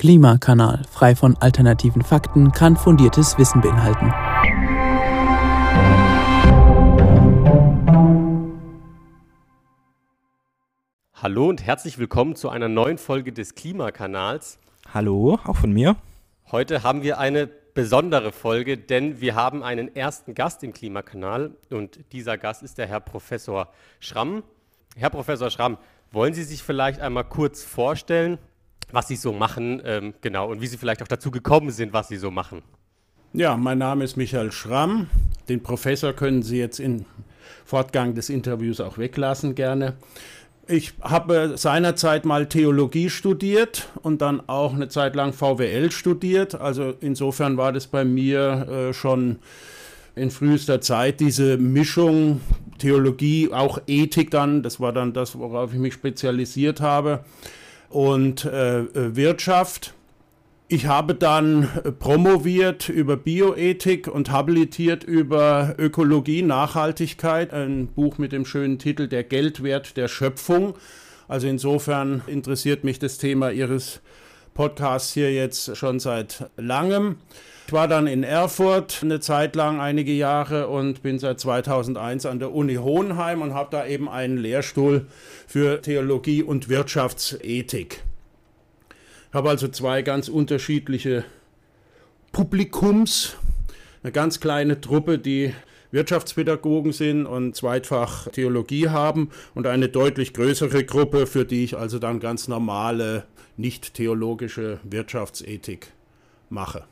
Klimakanal, frei von alternativen Fakten, kann fundiertes Wissen beinhalten. Hallo und herzlich willkommen zu einer neuen Folge des Klimakanals. Hallo, auch von mir. Heute haben wir eine besondere Folge, denn wir haben einen ersten Gast im Klimakanal und dieser Gast ist der Herr Professor Schramm. Herr Professor Schramm, wollen Sie sich vielleicht einmal kurz vorstellen, was Sie so machen, ähm, genau, und wie Sie vielleicht auch dazu gekommen sind, was Sie so machen? Ja, mein Name ist Michael Schramm. Den Professor können Sie jetzt im Fortgang des Interviews auch weglassen, gerne. Ich habe seinerzeit mal Theologie studiert und dann auch eine Zeit lang VWL studiert. Also insofern war das bei mir äh, schon in frühester Zeit diese Mischung Theologie, auch Ethik dann, das war dann das, worauf ich mich spezialisiert habe, und äh, Wirtschaft. Ich habe dann äh, promoviert über Bioethik und habilitiert über Ökologie, Nachhaltigkeit, ein Buch mit dem schönen Titel Der Geldwert der Schöpfung. Also insofern interessiert mich das Thema Ihres Podcasts hier jetzt schon seit langem. Ich war dann in Erfurt eine Zeit lang, einige Jahre und bin seit 2001 an der Uni Hohenheim und habe da eben einen Lehrstuhl für Theologie und Wirtschaftsethik. Ich habe also zwei ganz unterschiedliche Publikums, eine ganz kleine Truppe, die Wirtschaftspädagogen sind und zweitfach Theologie haben und eine deutlich größere Gruppe, für die ich also dann ganz normale, nicht theologische Wirtschaftsethik mache.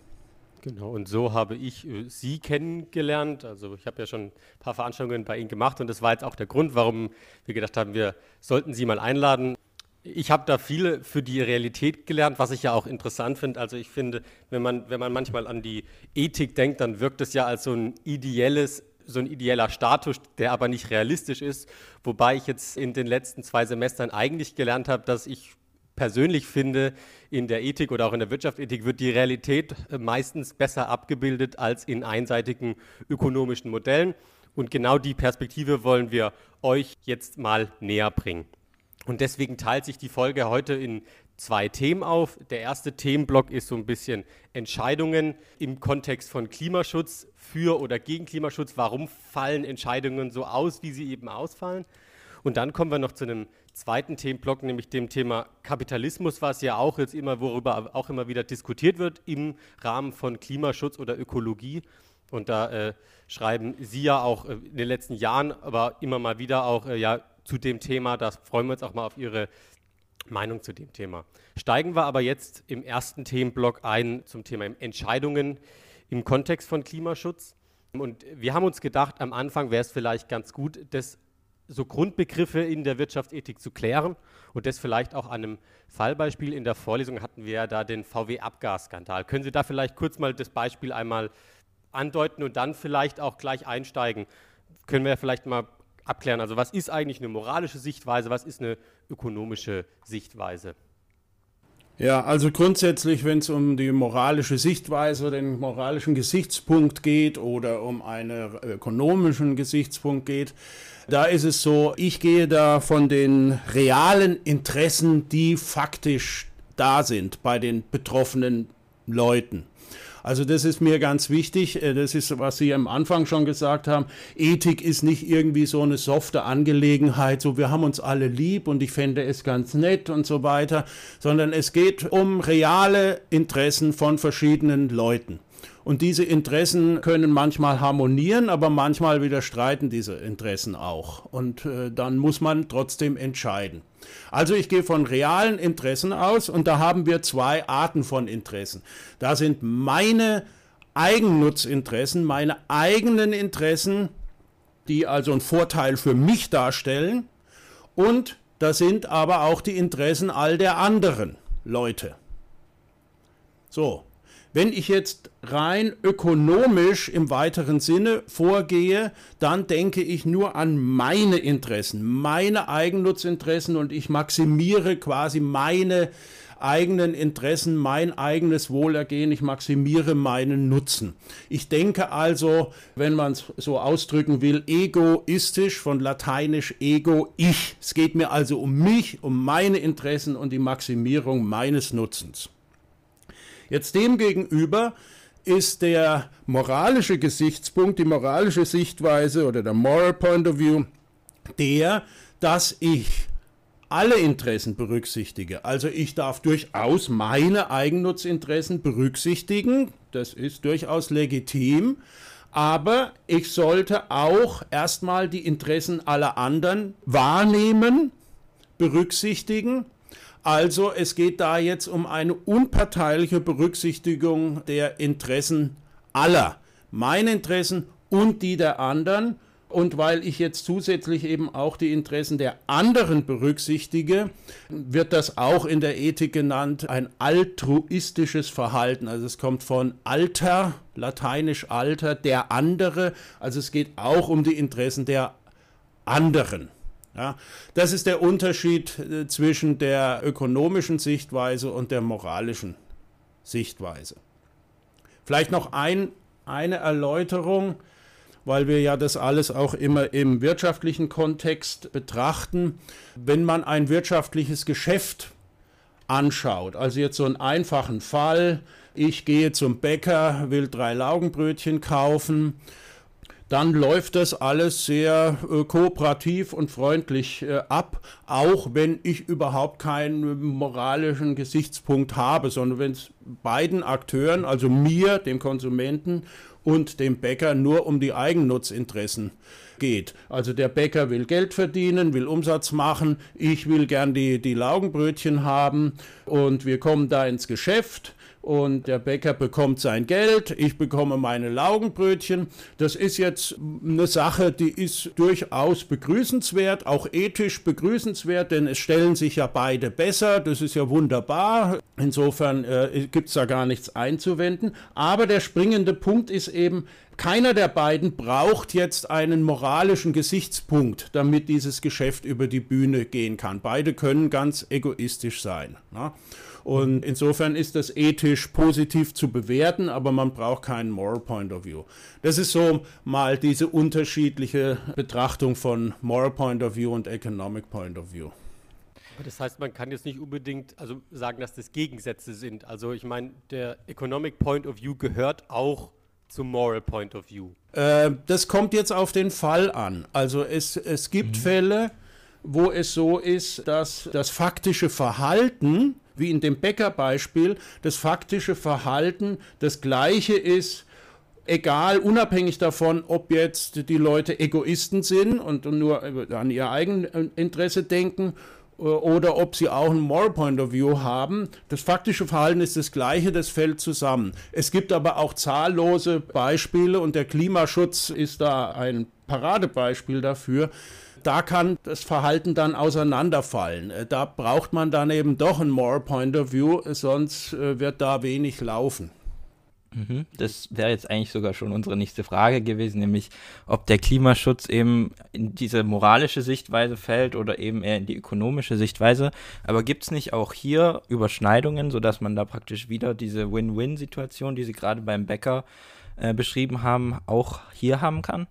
Genau, und so habe ich äh, Sie kennengelernt. Also ich habe ja schon ein paar Veranstaltungen bei Ihnen gemacht und das war jetzt auch der Grund, warum wir gedacht haben, wir sollten Sie mal einladen. Ich habe da viel für die Realität gelernt, was ich ja auch interessant finde. Also ich finde, wenn man, wenn man manchmal an die Ethik denkt, dann wirkt es ja als so ein ideelles, so ein ideeller Status, der aber nicht realistisch ist. Wobei ich jetzt in den letzten zwei Semestern eigentlich gelernt habe, dass ich persönlich finde, in der Ethik oder auch in der Wirtschaftsethik wird die Realität äh, meistens besser abgebildet als in einseitigen ökonomischen Modellen. Und genau die Perspektive wollen wir euch jetzt mal näher bringen. Und deswegen teilt sich die Folge heute in zwei Themen auf. Der erste Themenblock ist so ein bisschen Entscheidungen im Kontext von Klimaschutz für oder gegen Klimaschutz. Warum fallen Entscheidungen so aus, wie sie eben ausfallen? Und dann kommen wir noch zu einem zweiten Themenblock, nämlich dem Thema Kapitalismus, was ja auch jetzt immer, worüber auch immer wieder diskutiert wird im Rahmen von Klimaschutz oder Ökologie. Und da äh, schreiben Sie ja auch äh, in den letzten Jahren, aber immer mal wieder auch äh, ja, zu dem Thema. Da freuen wir uns auch mal auf Ihre Meinung zu dem Thema. Steigen wir aber jetzt im ersten Themenblock ein zum Thema Entscheidungen im Kontext von Klimaschutz. Und wir haben uns gedacht, am Anfang wäre es vielleicht ganz gut, das so Grundbegriffe in der Wirtschaftsethik zu klären und das vielleicht auch an einem Fallbeispiel. In der Vorlesung hatten wir ja da den VW-Abgasskandal. Können Sie da vielleicht kurz mal das Beispiel einmal andeuten und dann vielleicht auch gleich einsteigen? Können wir vielleicht mal abklären, also was ist eigentlich eine moralische Sichtweise, was ist eine ökonomische Sichtweise? Ja, also grundsätzlich, wenn es um die moralische Sichtweise den moralischen Gesichtspunkt geht oder um einen ökonomischen Gesichtspunkt geht, da ist es so, ich gehe da von den realen Interessen, die faktisch da sind bei den betroffenen Leuten. Also das ist mir ganz wichtig. Äh, das ist, was Sie am Anfang schon gesagt haben. Ethik ist nicht irgendwie so eine softe Angelegenheit, so wir haben uns alle lieb und ich fände es ganz nett und so weiter, sondern es geht um reale Interessen von verschiedenen Leuten. Und diese Interessen können manchmal harmonieren, aber manchmal widerstreiten diese Interessen auch. Und äh, dann muss man trotzdem entscheiden. Also ich gehe von realen Interessen aus und da haben wir zwei Arten von Interessen. Da sind meine Eigennutzinteressen, meine eigenen Interessen, die also einen Vorteil für mich darstellen. Und da sind aber auch die Interessen all der anderen Leute. So, wenn ich jetzt rein ökonomisch im weiteren Sinne vorgehe, dann denke ich nur an meine Interessen, meine Eigennutzinteressen und ich maximiere quasi meine eigenen Interessen, mein eigenes Wohlergehen, ich maximiere meinen Nutzen. Ich denke also, wenn man es so ausdrücken will, egoistisch, von lateinisch ego, ich. Es geht mir also um mich, um meine Interessen und die Maximierung meines Nutzens. Jetzt demgegenüber ist der moralische Gesichtspunkt, die moralische Sichtweise oder der Moral Point of View der, dass ich alle Interessen berücksichtige. Also ich darf durchaus meine Eigennutzinteressen berücksichtigen, das ist durchaus legitim, aber ich sollte auch erstmal die Interessen aller anderen wahrnehmen, berücksichtigen. Also es geht da jetzt um eine unparteiliche Berücksichtigung der Interessen aller, meine Interessen und die der anderen und weil ich jetzt zusätzlich eben auch die Interessen der anderen berücksichtige, wird das auch in der Ethik genannt ein altruistisches Verhalten. Also es kommt von Alter, lateinisch Alter, der andere. Also es geht auch um die Interessen der anderen. Ja, das ist der Unterschied äh, zwischen der ökonomischen Sichtweise und der moralischen Sichtweise. Vielleicht noch ein, eine Erläuterung weil wir ja das alles auch immer im wirtschaftlichen Kontext betrachten. Wenn man ein wirtschaftliches Geschäft anschaut, also jetzt so einen einfachen Fall, ich gehe zum Bäcker, will drei Laugenbrötchen kaufen, dann läuft das alles sehr äh, kooperativ und freundlich äh, ab, auch wenn ich überhaupt keinen moralischen Gesichtspunkt habe, sondern wenn es beiden Akteuren, also mir, dem Konsumenten und dem Bäcker nur um die Eigennutzinteressen geht. Also der Bäcker will Geld verdienen, will Umsatz machen, ich will gern die, die Laugenbrötchen haben und wir kommen da ins Geschäft und der Bäcker bekommt sein Geld, ich bekomme meine Laugenbrötchen. Das ist jetzt eine Sache, die ist durchaus begrüßenswert, auch ethisch begrüßenswert, denn es stellen sich ja beide besser, das ist ja wunderbar. Insofern äh, gibt es da gar nichts einzuwenden. Aber der springende Punkt ist eben, keiner der beiden braucht jetzt einen moralischen Gesichtspunkt, damit dieses Geschäft über die Bühne gehen kann. Beide können ganz egoistisch sein. Na? Und insofern ist das ethisch positiv zu bewerten, aber man braucht keinen Moral Point of View. Das ist so mal diese unterschiedliche Betrachtung von Moral Point of View und Economic Point of View. Aber das heißt, man kann jetzt nicht unbedingt also sagen, dass das Gegensätze sind. Also ich meine, der Economic Point of View gehört auch zum Moral Point of View. Äh, das kommt jetzt auf den Fall an. Also es, es gibt mhm. Fälle, wo es so ist, dass das faktische Verhalten wie in dem Bäckerbeispiel, das faktische Verhalten das gleiche ist, egal, unabhängig davon, ob jetzt die Leute Egoisten sind und nur an ihr Eigeninteresse denken äh, oder ob sie auch ein Moral Point of View haben. Das faktische Verhalten ist das gleiche, das fällt zusammen. Es gibt aber auch zahllose Beispiele und der Klimaschutz ist da ein Paradebeispiel dafür, da kann das Verhalten dann auseinanderfallen. Äh, da braucht man dann eben doch ein More Point of View, sonst äh, wird da wenig laufen. Mhm. Das wäre jetzt eigentlich sogar schon unsere nächste Frage gewesen, nämlich ob der Klimaschutz eben in diese moralische Sichtweise fällt oder eben eher in die ökonomische Sichtweise. Aber gibt es nicht auch hier Überschneidungen, sodass man da praktisch wieder diese Win-Win-Situation, die Sie gerade beim Bäcker äh, beschrieben haben, auch hier haben kann?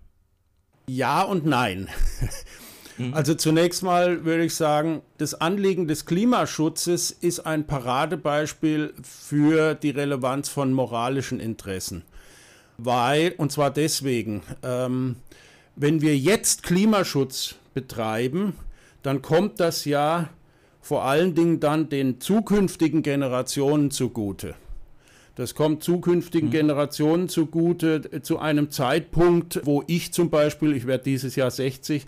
Ja und nein. Mhm. Also zunächst mal würde ich sagen, das Anliegen des Klimaschutzes ist ein Paradebeispiel für die Relevanz von moralischen Interessen. Weil, und zwar deswegen, ähm, wenn wir jetzt Klimaschutz betreiben, dann kommt das ja vor allen Dingen dann den zukünftigen Generationen zugute. Das kommt zukünftigen mhm. Generationen zugute, äh, zu einem Zeitpunkt, wo ich zum Beispiel, ich werde dieses Jahr 60, äh,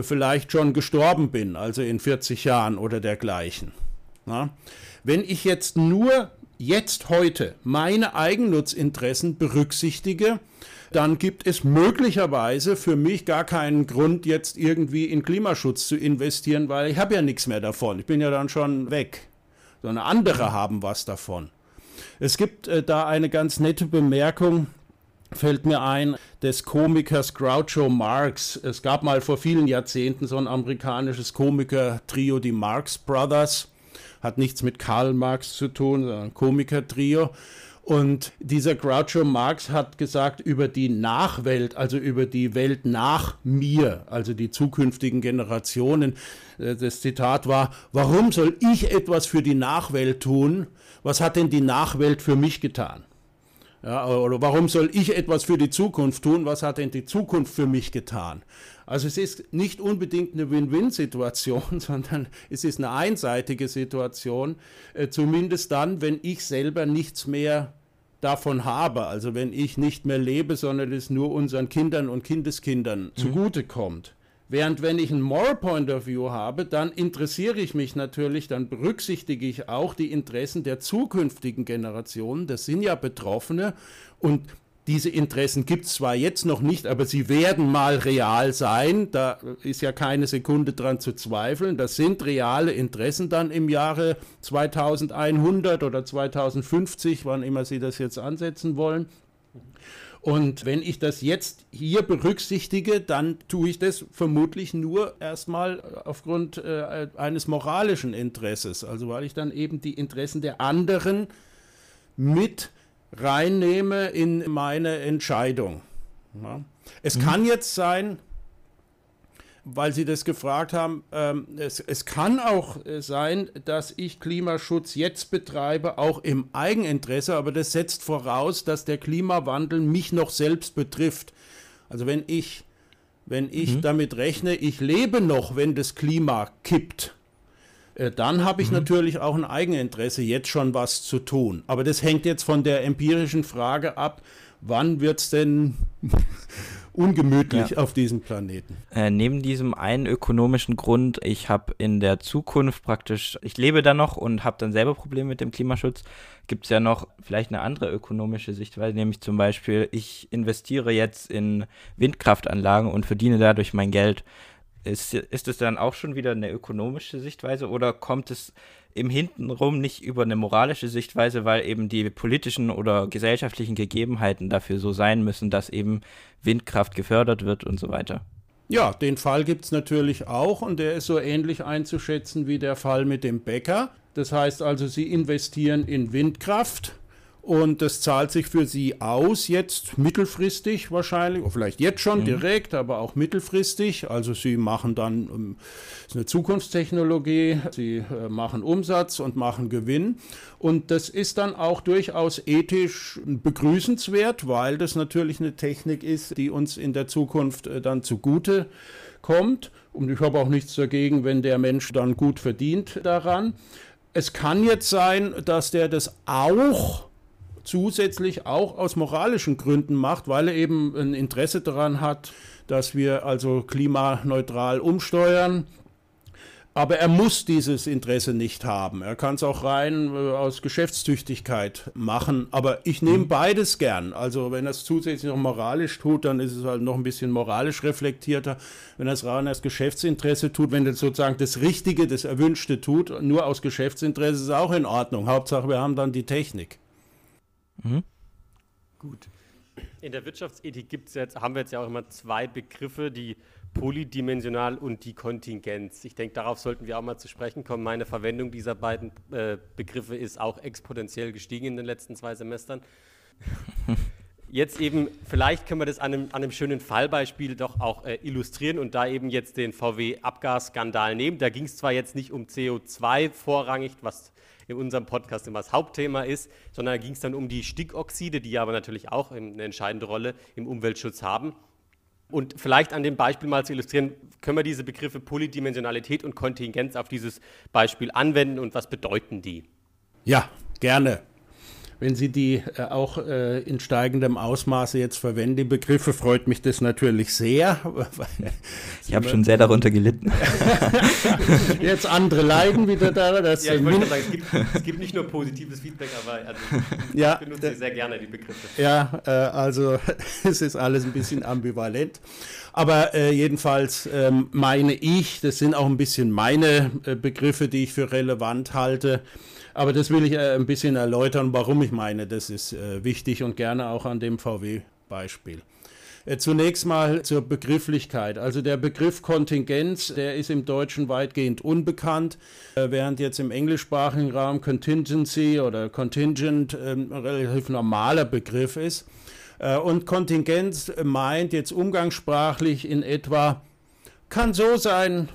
vielleicht schon gestorben bin, also in 40 Jahren oder dergleichen. Na? Wenn ich jetzt nur jetzt heute meine Eigennutzinteressen berücksichtige, dann gibt es möglicherweise für mich gar keinen Grund, jetzt irgendwie in Klimaschutz zu investieren, weil ich habe ja nichts mehr davon. Ich bin ja dann schon weg. Sondern andere haben was davon. Es gibt äh, da eine ganz nette Bemerkung, fällt mir ein, des Komikers Groucho Marx. Es gab mal vor vielen Jahrzehnten so ein amerikanisches Komiker-Trio, die Marx Brothers. Hat nichts mit Karl Marx zu tun, sondern ein Komiker-Trio. Und dieser Groucho Marx hat gesagt über die Nachwelt, also über die Welt nach mir, also die zukünftigen Generationen. Äh, das Zitat war, warum soll ich etwas für die Nachwelt tun, was hat denn die Nachwelt für mich getan? Ja, oder warum soll ich etwas für die Zukunft tun? Was hat denn die Zukunft für mich getan? Also es ist nicht unbedingt eine Win-Win-Situation, sondern es ist eine einseitige Situation, äh, zumindest dann, wenn ich selber nichts mehr davon habe, also wenn ich nicht mehr lebe, sondern es nur unseren Kindern und Kindeskindern mhm. zugutekommt. Während wenn ich ein Moral Point of View habe, dann interessiere ich mich natürlich, dann berücksichtige ich auch die Interessen der zukünftigen Generationen. Das sind ja Betroffene und diese Interessen gibt es zwar jetzt noch nicht, aber sie werden mal real sein. Da ist ja keine Sekunde dran zu zweifeln. Das sind reale Interessen dann im Jahre 2100 oder 2050, wann immer Sie das jetzt ansetzen wollen. Und wenn ich das jetzt hier berücksichtige, dann tue ich das vermutlich nur erstmal aufgrund äh, eines moralischen Interesses, also weil ich dann eben die Interessen der anderen mit reinnehme in meine Entscheidung. Ja. Es mhm. kann jetzt sein, weil Sie das gefragt haben. Ähm, es, es kann auch äh, sein, dass ich Klimaschutz jetzt betreibe, auch im Eigeninteresse, aber das setzt voraus, dass der Klimawandel mich noch selbst betrifft. Also wenn ich, wenn ich mhm. damit rechne, ich lebe noch, wenn das Klima kippt, äh, dann habe ich mhm. natürlich auch ein Eigeninteresse, jetzt schon was zu tun. Aber das hängt jetzt von der empirischen Frage ab, wann wird es denn ungemütlich ja. auf diesem Planeten. Äh, neben diesem einen ökonomischen Grund, ich habe in der Zukunft praktisch, ich lebe da noch und habe dann selber Probleme mit dem Klimaschutz, gibt es ja noch vielleicht eine andere ökonomische Sichtweise, nämlich zum Beispiel, ich investiere jetzt in Windkraftanlagen und verdiene dadurch mein Geld. Ist, ist es dann auch schon wieder eine ökonomische Sichtweise oder kommt es im Hintenrum nicht über eine moralische Sichtweise, weil eben die politischen oder gesellschaftlichen Gegebenheiten dafür so sein müssen, dass eben Windkraft gefördert wird und so weiter? Ja, den Fall gibt es natürlich auch und der ist so ähnlich einzuschätzen wie der Fall mit dem Bäcker. Das heißt also, Sie investieren in Windkraft und das zahlt sich für sie aus, jetzt mittelfristig wahrscheinlich, oder vielleicht jetzt schon mhm. direkt, aber auch mittelfristig. Also sie machen dann, ähm, ist eine Zukunftstechnologie, sie äh, machen Umsatz und machen Gewinn. Und das ist dann auch durchaus ethisch begrüßenswert, weil das natürlich eine Technik ist, die uns in der Zukunft äh, dann zugute kommt. Und ich habe auch nichts dagegen, wenn der Mensch dann gut verdient daran. Es kann jetzt sein, dass der das auch zusätzlich auch aus moralischen Gründen macht, weil er eben ein Interesse daran hat, dass wir also klimaneutral umsteuern. Aber er muss dieses Interesse nicht haben. Er kann es auch rein äh, aus Geschäftstüchtigkeit machen. Aber ich nehme mhm. beides gern. Also wenn er es zusätzlich noch moralisch tut, dann ist es halt noch ein bisschen moralisch reflektierter. Wenn er es rein aus Geschäftsinteresse tut, wenn er sozusagen das Richtige, das Erwünschte tut, nur aus Geschäftsinteresse, ist es auch in Ordnung. Hauptsache, wir haben dann die Technik. Mhm. Gut. In der Wirtschaftsethik gibt's jetzt, haben wir jetzt ja auch immer zwei Begriffe, die polydimensional und die Kontingenz. Ich denke, darauf sollten wir auch mal zu sprechen kommen. Meine Verwendung dieser beiden äh, Begriffe ist auch exponentiell gestiegen in den letzten zwei Semestern. Jetzt eben, vielleicht können wir das an einem, an einem schönen Fallbeispiel doch auch äh, illustrieren und da eben jetzt den VW-Abgasskandal nehmen. Da ging es zwar jetzt nicht um CO2 vorrangig, was in unserem Podcast immer das Hauptthema ist, sondern da ging es dann um die Stickoxide, die aber natürlich auch eine entscheidende Rolle im Umweltschutz haben. Und vielleicht an dem Beispiel mal zu illustrieren, können wir diese Begriffe Polydimensionalität und Kontingenz auf dieses Beispiel anwenden und was bedeuten die? Ja, gerne wenn Sie die äh, auch äh, in steigendem Ausmaße jetzt verwenden, die Begriffe, freut mich das natürlich sehr. ich habe schon sehr darunter gelitten. jetzt andere leiden wieder daran. ja, ich wollte sagen, es gibt, es gibt, nicht nur positives Feedback, aber also, ja, ich benutze sehr gerne die Begriffe. Ja, äh, also es ist alles ein bisschen ambivalent. Aber äh, jedenfalls ähm, meine ich, das sind auch ein bisschen meine äh, Begriffe, die ich für relevant halte. Aber das will ich äh, ein bisschen erläutern, warum ich meine, das ist äh, wichtig und gerne auch an dem VW-Beispiel. Äh, zunächst mal zur Begrifflichkeit. Also der Begriff Kontingenz, der ist im Deutschen weitgehend unbekannt, während jetzt im englischsprachigen Raum Contingency oder Contingent ein relativ normaler Begriff ist. Und Kontingenz meint jetzt umgangssprachlich in etwa, kann so sein,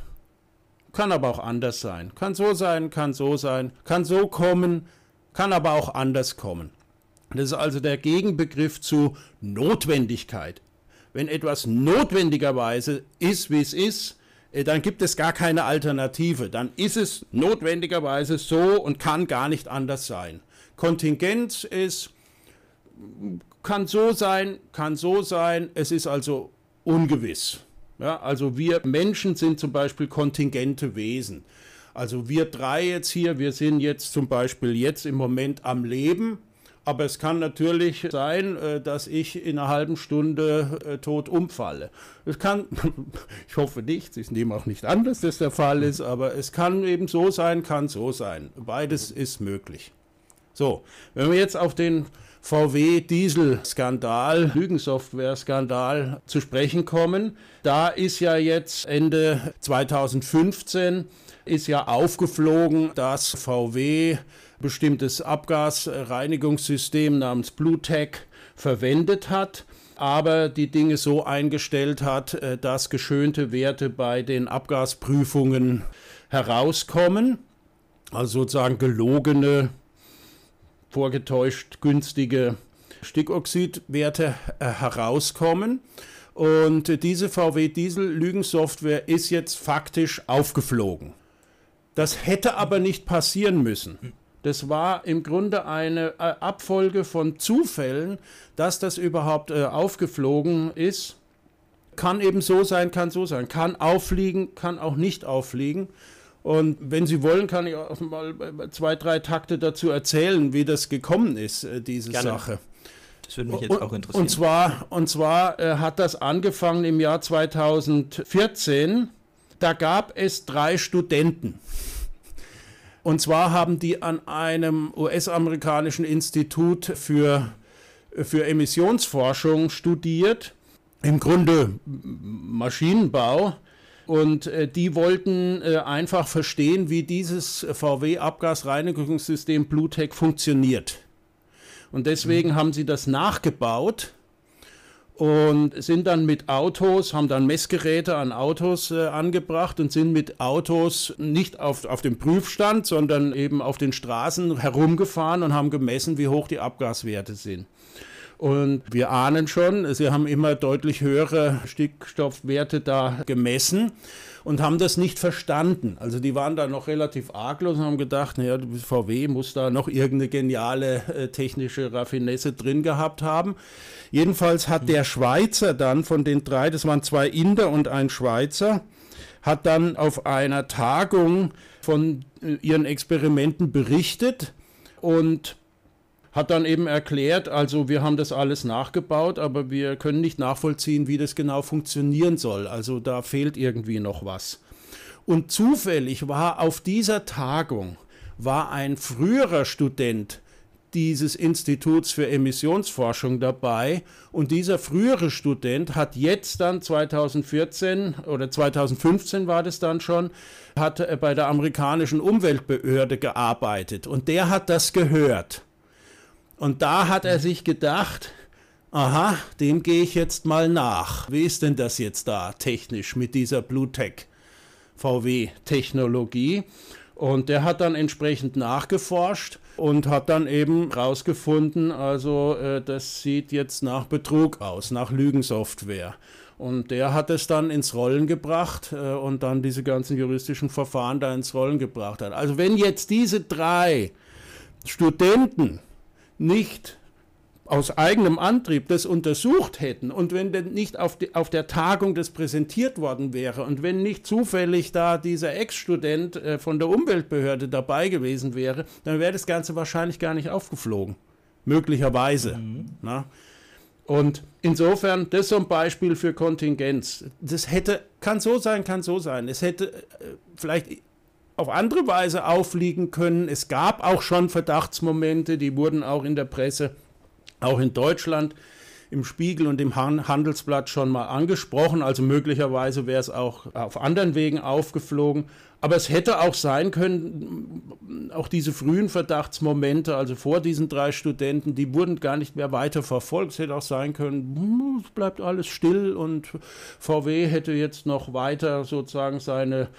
kann aber auch anders sein. Kann so sein, kann so sein, kann so kommen, kann aber auch anders kommen. Das ist also der Gegenbegriff zu Notwendigkeit. Wenn etwas notwendigerweise ist, wie es ist, äh, dann gibt es gar keine Alternative. Dann ist es notwendigerweise so und kann gar nicht anders sein. Kontingenz ist, kann so sein, kann so sein, es ist also ungewiss. Ja, also wir Menschen sind zum Beispiel kontingente Wesen. Also wir drei jetzt hier, wir sind jetzt zum Beispiel jetzt im Moment am Leben, aber es kann natürlich sein, äh, dass ich in einer halben Stunde äh, tot umfalle. Es kann, ich hoffe nicht, ich nehme auch nicht an, dass das der Fall ist, aber es kann eben so sein, kann so sein. Beides ist möglich. So, wenn wir jetzt auf den VW-Diesel-Skandal, Lügensoftware-Skandal zu sprechen kommen. Da ist ja jetzt Ende 2015 ist ja aufgeflogen, dass VW bestimmtes Abgasreinigungssystem namens BlueTech verwendet hat aber die Dinge so eingestellt hat, äh, dass geschönte Werte bei den Abgasprüfungen herauskommen, also sozusagen gelogene vorgetäuscht günstige Stickoxidwerte äh, herauskommen. Und diese VW-Diesel-Lügensoftware ist jetzt faktisch aufgeflogen. Das hätte aber nicht passieren müssen. Das war im Grunde eine äh, Abfolge von Zufällen, dass das überhaupt äh, aufgeflogen ist. Kann eben so sein, kann so sein. Kann auffliegen, kann auch nicht auffliegen. Und wenn Sie wollen, kann ich auch mal zwei, drei Takte dazu erzählen, wie das gekommen ist, äh, diese Gerne. Sache. Das würde mich jetzt auch interessieren. Und zwar, und zwar äh, hat das angefangen im Jahr 2014. Da gab es drei Studenten. Und zwar haben die an einem US-amerikanischen Institut für, für Emissionsforschung studiert. Im Grunde Maschinenbau und äh, die wollten äh, einfach verstehen, wie dieses VW-Abgasreinigungssystem BlueTech funktioniert. Und deswegen mhm. haben sie das nachgebaut und sind dann mit Autos, haben dann Messgeräte an Autos äh, angebracht und sind mit Autos nicht auf, auf dem Prüfstand, sondern eben auf den Straßen herumgefahren und haben gemessen, wie hoch die Abgaswerte sind. Und wir ahnen schon, sie haben immer deutlich höhere Stickstoffwerte da gemessen und haben das nicht verstanden. Also die waren da noch relativ arglos und haben gedacht, naja, VW muss da noch irgendeine geniale äh, technische Raffinesse drin gehabt haben. Jedenfalls hat der Schweizer dann von den drei, das waren zwei Inder und ein Schweizer, hat dann auf einer Tagung von äh, ihren Experimenten berichtet und hat dann eben erklärt, also wir haben das alles nachgebaut, aber wir können nicht nachvollziehen, wie das genau funktionieren soll. Also da fehlt irgendwie noch was. Und zufällig war auf dieser Tagung war ein früherer Student dieses Instituts für Emissionsforschung dabei und dieser frühere Student hat jetzt dann 2014 oder 2015 war das dann schon, hat bei der amerikanischen Umweltbehörde gearbeitet und der hat das gehört und da hat er sich gedacht, aha, dem gehe ich jetzt mal nach. Wie ist denn das jetzt da technisch mit dieser Bluetech VW-Technologie? Und der hat dann entsprechend nachgeforscht und hat dann eben rausgefunden, also äh, das sieht jetzt nach Betrug aus, nach Lügensoftware. Und der hat es dann ins Rollen gebracht äh, und dann diese ganzen juristischen Verfahren da ins Rollen gebracht hat. Also wenn jetzt diese drei Studenten nicht aus eigenem Antrieb das untersucht hätten und wenn denn nicht auf, die, auf der Tagung das präsentiert worden wäre und wenn nicht zufällig da dieser Ex-Student äh, von der Umweltbehörde dabei gewesen wäre, dann wäre das Ganze wahrscheinlich gar nicht aufgeflogen. Möglicherweise. Mhm. Und insofern, das ist so ein Beispiel für Kontingenz. Das hätte, kann so sein, kann so sein. Es hätte äh, vielleicht auf andere Weise auffliegen können. Es gab auch schon Verdachtsmomente, die wurden auch in der Presse, auch in Deutschland, im Spiegel und im Handelsblatt schon mal angesprochen. Also möglicherweise wäre es auch auf anderen Wegen aufgeflogen. Aber es hätte auch sein können, auch diese frühen Verdachtsmomente, also vor diesen drei Studenten, die wurden gar nicht mehr weiter verfolgt. Es hätte auch sein können, es bleibt alles still und VW hätte jetzt noch weiter sozusagen seine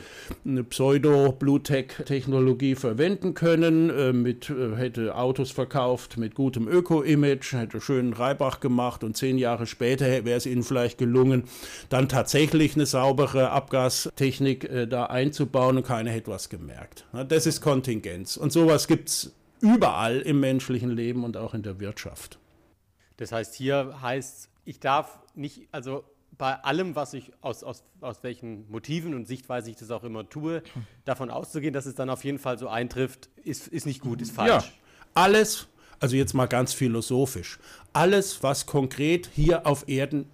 Pseudo-Bluetech-Technologie verwenden können, äh, mit, äh, hätte Autos verkauft mit gutem Öko-Image, hätte schönen Reibach gemacht und zehn Jahre später wäre es ihnen vielleicht gelungen, dann tatsächlich eine saubere Abgastechnik äh, da einzubauen und keiner hätte was gemerkt. Das ist Kontingenz. Und sowas gibt es überall im menschlichen Leben und auch in der Wirtschaft. Das heißt, hier heißt, ich darf nicht, also bei allem, was ich aus, aus, aus welchen Motiven und Sichtweise ich das auch immer tue, davon auszugehen, dass es dann auf jeden Fall so eintrifft, ist, ist nicht gut, ist falsch. Ja, alles, also jetzt mal ganz philosophisch, alles, was konkret hier auf Erden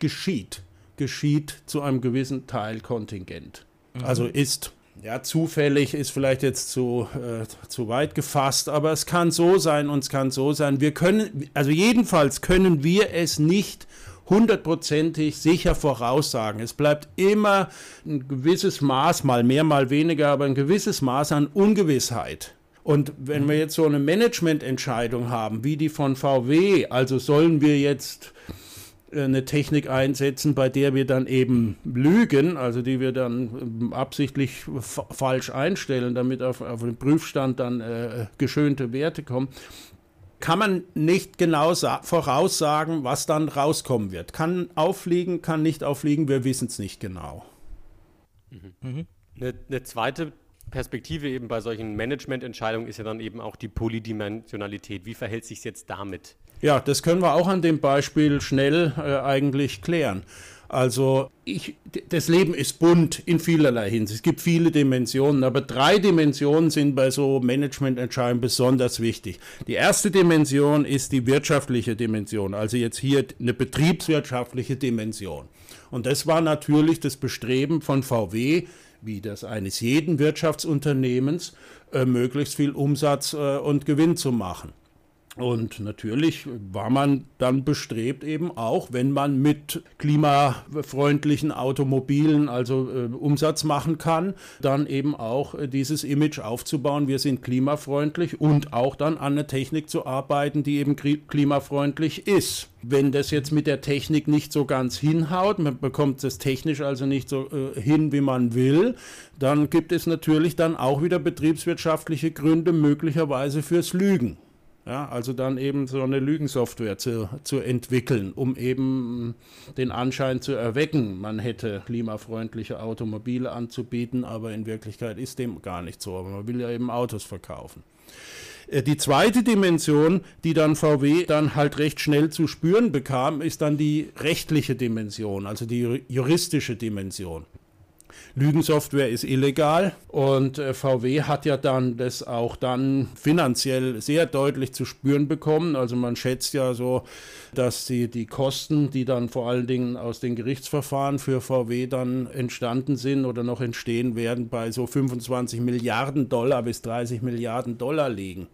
geschieht, geschieht zu einem gewissen Teil kontingent. Mhm. Also ist ja, zufällig ist vielleicht jetzt zu, äh, zu weit gefasst, aber es kann so sein und es kann so sein. Wir können, also jedenfalls können wir es nicht hundertprozentig sicher voraussagen. Es bleibt immer ein gewisses Maß, mal mehr, mal weniger, aber ein gewisses Maß an Ungewissheit. Und wenn wir jetzt so eine Managemententscheidung haben, wie die von VW, also sollen wir jetzt äh, eine Technik einsetzen, bei der wir dann eben lügen, also die wir dann ähm, absichtlich falsch einstellen, damit auf, auf den Prüfstand dann äh, geschönte Werte kommen, kann man nicht genau voraussagen, was dann rauskommen wird. Kann auffliegen, kann nicht auffliegen, wir wissen es nicht genau. Mhm. Mhm. Eine, eine zweite Perspektive eben bei solchen Managemententscheidungen ist ja dann eben auch die Polydimensionalität. Wie verhält sich es jetzt damit? Ja, das können wir auch an dem Beispiel schnell äh, eigentlich klären. Also ich, das Leben ist bunt in vielerlei Hinsicht. Es gibt viele Dimensionen, aber drei Dimensionen sind bei so Managemententscheidungen besonders wichtig. Die erste Dimension ist die wirtschaftliche Dimension, also jetzt hier eine betriebswirtschaftliche Dimension. Und das war natürlich das Bestreben von VW, wie das eines jeden Wirtschaftsunternehmens, äh, möglichst viel Umsatz äh, und Gewinn zu machen. Und natürlich war man dann bestrebt, eben auch, wenn man mit klimafreundlichen Automobilen also äh, Umsatz machen kann, dann eben auch äh, dieses Image aufzubauen, wir sind klimafreundlich und auch dann an einer Technik zu arbeiten, die eben klimafreundlich ist. Wenn das jetzt mit der Technik nicht so ganz hinhaut, man bekommt es technisch also nicht so äh, hin, wie man will, dann gibt es natürlich dann auch wieder betriebswirtschaftliche Gründe möglicherweise fürs Lügen. Ja, also dann eben so eine Lügensoftware zu, zu entwickeln, um eben den Anschein zu erwecken, man hätte klimafreundliche Automobile anzubieten, aber in Wirklichkeit ist dem gar nicht so. Aber man will ja eben Autos verkaufen. Äh, die zweite Dimension, die dann VW dann halt recht schnell zu spüren bekam, ist dann die rechtliche Dimension, also die juristische Dimension. Lügensoftware ist illegal und äh, VW hat ja dann das auch dann finanziell sehr deutlich zu spüren bekommen. Also man schätzt ja so, dass die, die Kosten, die dann vor allen Dingen aus den Gerichtsverfahren für VW dann entstanden sind oder noch entstehen werden, bei so 25 Milliarden Dollar bis 30 Milliarden Dollar liegen.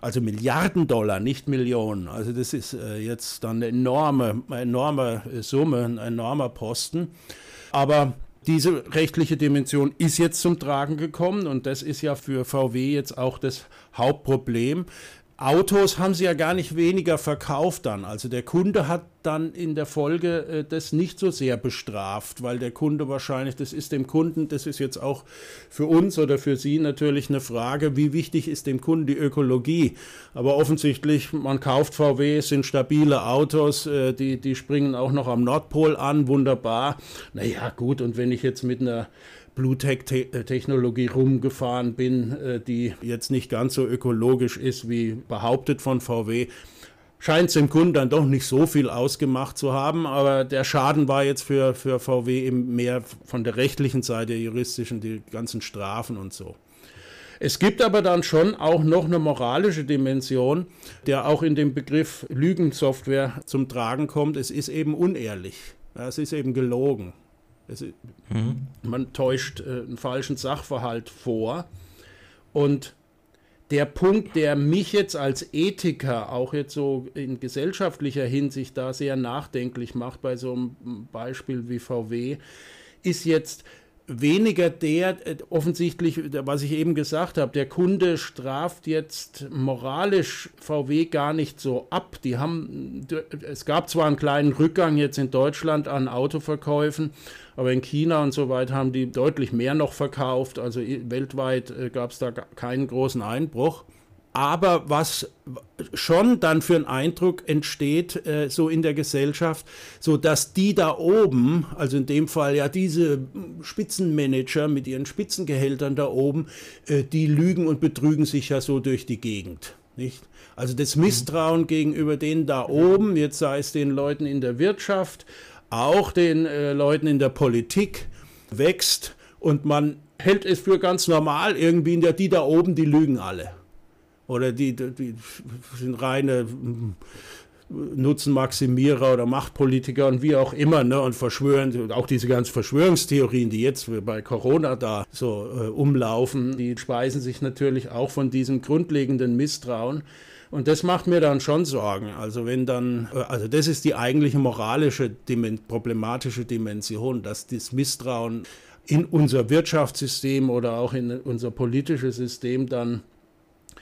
Also Milliarden Dollar, nicht Millionen. Also das ist äh, jetzt dann eine enorme, enorme Summe, ein enormer Posten. Aber diese rechtliche Dimension ist jetzt zum Tragen gekommen und das ist ja für VW jetzt auch das Hauptproblem. Autos haben sie ja gar nicht weniger verkauft dann. Also der Kunde hat dann in der Folge äh, das nicht so sehr bestraft, weil der Kunde wahrscheinlich, das ist dem Kunden, das ist jetzt auch für uns oder für Sie natürlich eine Frage, wie wichtig ist dem Kunden die Ökologie. Aber offensichtlich, man kauft VW, sind stabile Autos, äh, die, die springen auch noch am Nordpol an, wunderbar. Naja, gut, und wenn ich jetzt mit einer Bluetech-Technologie rumgefahren bin, äh, die jetzt nicht ganz so ökologisch ist wie behauptet von VW, scheint es dem Kunden dann doch nicht so viel ausgemacht zu haben. Aber der Schaden war jetzt für, für VW eben mehr von der rechtlichen Seite, der juristischen, die ganzen Strafen und so. Es gibt aber dann schon auch noch eine moralische Dimension, der auch in dem Begriff Lügensoftware zum Tragen kommt. Es ist eben unehrlich. Es ist eben gelogen. Es, mhm. Man täuscht äh, einen falschen Sachverhalt vor. Und der Punkt, der mich jetzt als Ethiker auch jetzt so in gesellschaftlicher Hinsicht da sehr nachdenklich macht bei so einem Beispiel wie VW, ist jetzt, weniger der, äh, offensichtlich, was ich eben gesagt habe, der Kunde straft jetzt moralisch VW gar nicht so ab. Die haben, es gab zwar einen kleinen Rückgang jetzt in Deutschland an Autoverkäufen, aber in China und so weiter haben die deutlich mehr noch verkauft. Also weltweit äh, gab es da keinen großen Einbruch. Aber was schon dann für einen Eindruck entsteht, äh, so in der Gesellschaft, so dass die da oben, also in dem Fall ja diese Spitzenmanager mit ihren Spitzengehältern da oben, äh, die lügen und betrügen sich ja so durch die Gegend. Nicht? Also das Misstrauen mhm. gegenüber denen da oben, jetzt sei es den Leuten in der Wirtschaft, auch den äh, Leuten in der Politik, wächst und man hält es für ganz normal, irgendwie, in der, die da oben, die lügen alle. Oder die, die sind reine hm, Nutzenmaximierer oder Machtpolitiker und wie auch immer, ne, und verschwören, auch diese ganzen Verschwörungstheorien, die jetzt bei Corona da so äh, umlaufen, die speisen sich natürlich auch von diesem grundlegenden Misstrauen. Und das macht mir dann schon Sorgen. Also wenn dann, äh, also das ist die eigentliche moralische, problematische Dimension, dass das Misstrauen in unser Wirtschaftssystem oder auch in unser politisches System dann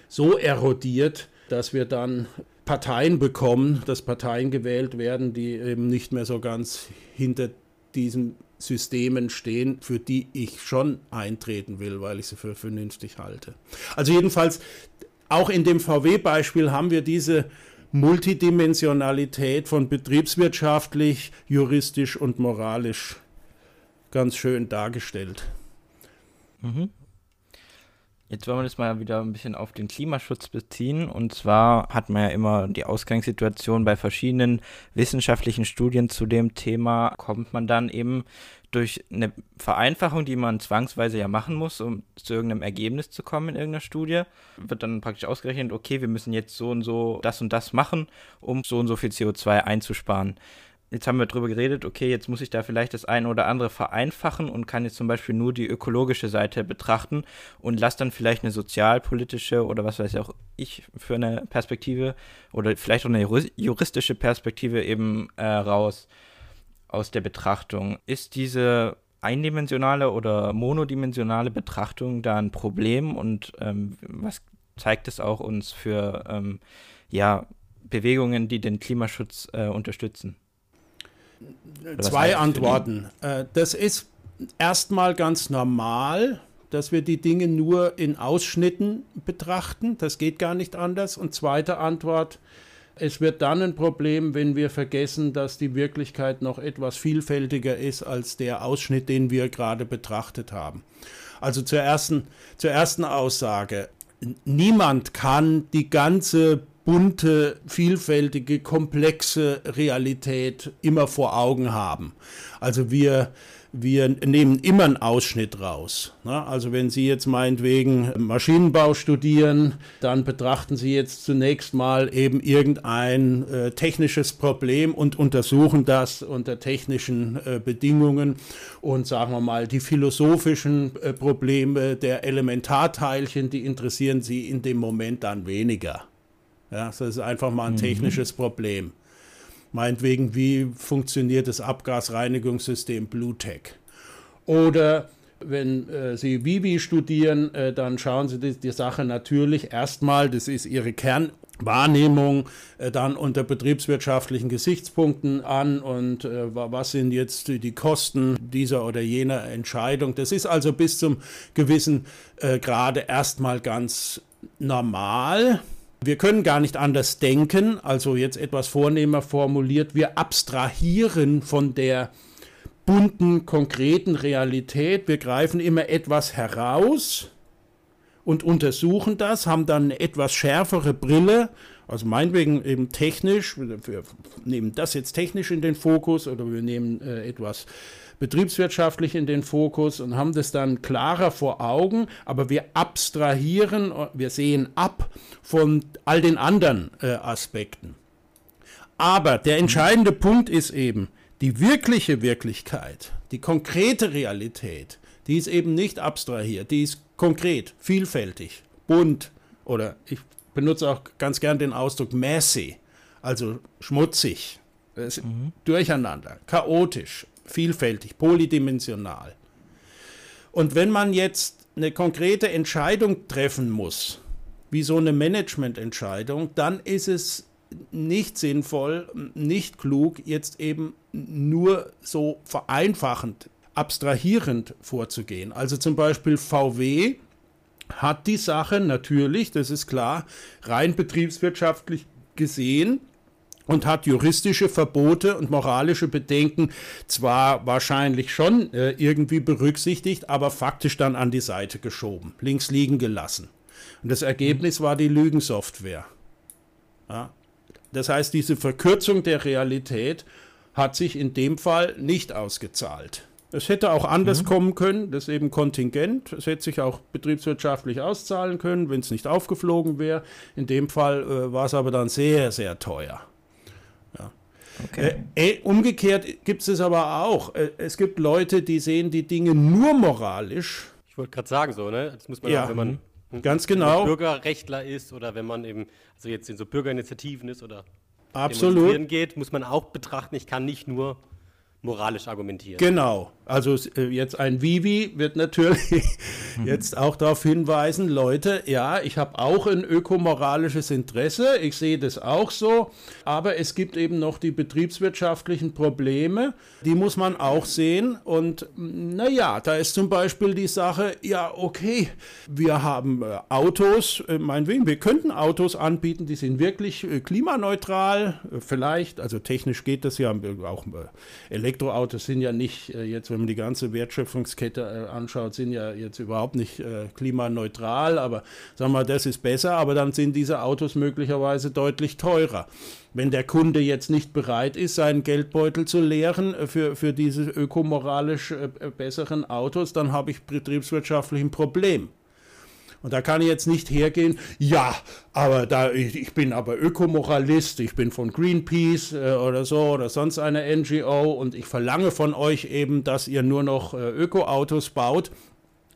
so erodiert, dass wir dann Parteien bekommen, dass Parteien gewählt werden, die eben nicht mehr so ganz hinter diesen Systemen stehen, für die ich schon eintreten will, weil ich sie für vernünftig halte. Also jedenfalls, auch in dem VW-Beispiel haben wir diese Multidimensionalität von betriebswirtschaftlich, juristisch und moralisch ganz schön dargestellt. Mhm. Jetzt wollen wir das mal wieder ein bisschen auf den Klimaschutz beziehen. Und zwar hat man ja immer die Ausgangssituation bei verschiedenen wissenschaftlichen Studien zu dem Thema, kommt man dann eben durch eine Vereinfachung, die man zwangsweise ja machen muss, um zu irgendeinem Ergebnis zu kommen in irgendeiner Studie, wird dann praktisch ausgerechnet, okay, wir müssen jetzt so und so das und das machen, um so und so viel CO2 einzusparen jetzt haben wir darüber geredet, okay, jetzt muss ich da vielleicht das eine oder andere vereinfachen und kann jetzt zum Beispiel nur die ökologische Seite betrachten und lasse dann vielleicht eine sozialpolitische oder was weiß auch ich für eine Perspektive oder vielleicht auch eine juristische Perspektive eben äh, raus aus der Betrachtung. Ist diese eindimensionale oder monodimensionale Betrachtung da ein Problem und ähm, was zeigt es auch uns für ähm, ja, Bewegungen, die den Klimaschutz äh, unterstützen? Zwei Antworten. Äh, das ist erstmal ganz normal, dass wir die Dinge nur in Ausschnitten betrachten. Das geht gar nicht anders. Und zweite Antwort, es wird dann ein Problem, wenn wir vergessen, dass die Wirklichkeit noch etwas vielfältiger ist als der Ausschnitt, den wir gerade betrachtet haben. Also zur ersten, zur ersten Aussage. Niemand kann die ganze bunte, vielfältige, komplexe Realität immer vor Augen haben. Also wir, wir nehmen immer einen Ausschnitt raus. Also wenn Sie jetzt meinetwegen Maschinenbau studieren, dann betrachten Sie jetzt zunächst mal eben irgendein äh, technisches Problem und untersuchen das unter technischen äh, Bedingungen und sagen wir mal, die philosophischen äh, Probleme der Elementarteilchen, die interessieren Sie in dem Moment dann weniger. Ja, das ist einfach mal ein mhm. technisches Problem. Meinetwegen, wie funktioniert das Abgasreinigungssystem BlueTech? Oder wenn äh, Sie Vivi studieren, äh, dann schauen Sie die, die, Sache natürlich erstmal, das ist Ihre Kernwahrnehmung, äh, dann unter betriebswirtschaftlichen Gesichtspunkten an und äh, was sind jetzt die Kosten dieser oder jener Entscheidung. Das ist also bis zum gewissen äh, Grade erstmal ganz normal. Wir können gar nicht anders denken, also jetzt etwas vornehmer formuliert, wir abstrahieren von der bunten, konkreten Realität, wir greifen immer etwas heraus und untersuchen das, haben dann eine etwas schärfere Brille, also meinetwegen eben technisch, wir nehmen das jetzt technisch in den Fokus oder wir nehmen äh, etwas betriebswirtschaftlich in den Fokus und haben das dann klarer vor Augen, aber wir abstrahieren, wir sehen ab von all den anderen äh, Aspekten. Aber der entscheidende Punkt ist eben, die wirkliche Wirklichkeit, die konkrete Realität, die ist eben nicht abstrahiert, die ist konkret, vielfältig, bunt oder ich benutze auch ganz gern den Ausdruck messy, also schmutzig, mhm. durcheinander, chaotisch, vielfältig, polydimensional. Und wenn man jetzt eine konkrete Entscheidung treffen muss, wie so eine Managemententscheidung, dann ist es nicht sinnvoll, nicht klug, jetzt eben nur so vereinfachend, abstrahierend vorzugehen. Also zum Beispiel VW hat die Sache natürlich, das ist klar, rein betriebswirtschaftlich gesehen und hat juristische Verbote und moralische Bedenken zwar wahrscheinlich schon äh, irgendwie berücksichtigt, aber faktisch dann an die Seite geschoben, links liegen gelassen. Und das Ergebnis war die Lügensoftware. Ja. Das heißt, diese Verkürzung der Realität hat sich in dem Fall nicht ausgezahlt. Es hätte auch anders mhm. kommen können, das ist eben Kontingent. Es hätte sich auch betriebswirtschaftlich auszahlen können, wenn es nicht aufgeflogen wäre. In dem Fall äh, war es aber dann sehr, sehr teuer. Okay. Äh, äh umgekehrt gibt es aber auch. Äh, es gibt Leute, die sehen die Dinge nur moralisch. Ich wollte gerade sagen, so, ne? Das muss man ja. auch, wenn man Ganz genau. Bürgerrechtler ist oder wenn man eben, also jetzt in so Bürgerinitiativen ist oder Absolut. geht, muss man auch betrachten, ich kann nicht nur moralisch argumentieren. Genau. Also äh, jetzt ein Vivi wird natürlich jetzt auch darauf hinweisen, Leute, ja, ich habe auch ein ökomoralisches Interesse, ich sehe das auch so, aber es gibt eben noch die betriebswirtschaftlichen Probleme, die muss man auch sehen und naja, da ist zum Beispiel die Sache, ja, okay, wir haben äh, Autos, äh, meinetwegen, wir könnten Autos anbieten, die sind wirklich klimaneutral, vielleicht, also technisch geht das ja, auch Elektroautos sind ja nicht jetzt, wenn man die ganze Wertschöpfungskette äh, anschaut, sind ja jetzt überhaupt nicht äh, klimaneutral, aber sagen wir, das ist besser, aber dann sind diese Autos möglicherweise deutlich teurer. Wenn der Kunde jetzt nicht bereit ist, seinen Geldbeutel zu leeren äh, für, für diese ökomoralisch äh, besseren Autos, dann habe ich betriebswirtschaftlich ein Problem. Und da kann ich jetzt nicht hergehen, ja, aber da, ich, ich bin aber Ökomoralist, ich bin von Greenpeace äh, oder so oder sonst eine NGO und ich verlange von euch eben, dass ihr nur noch äh, Ökoautos baut.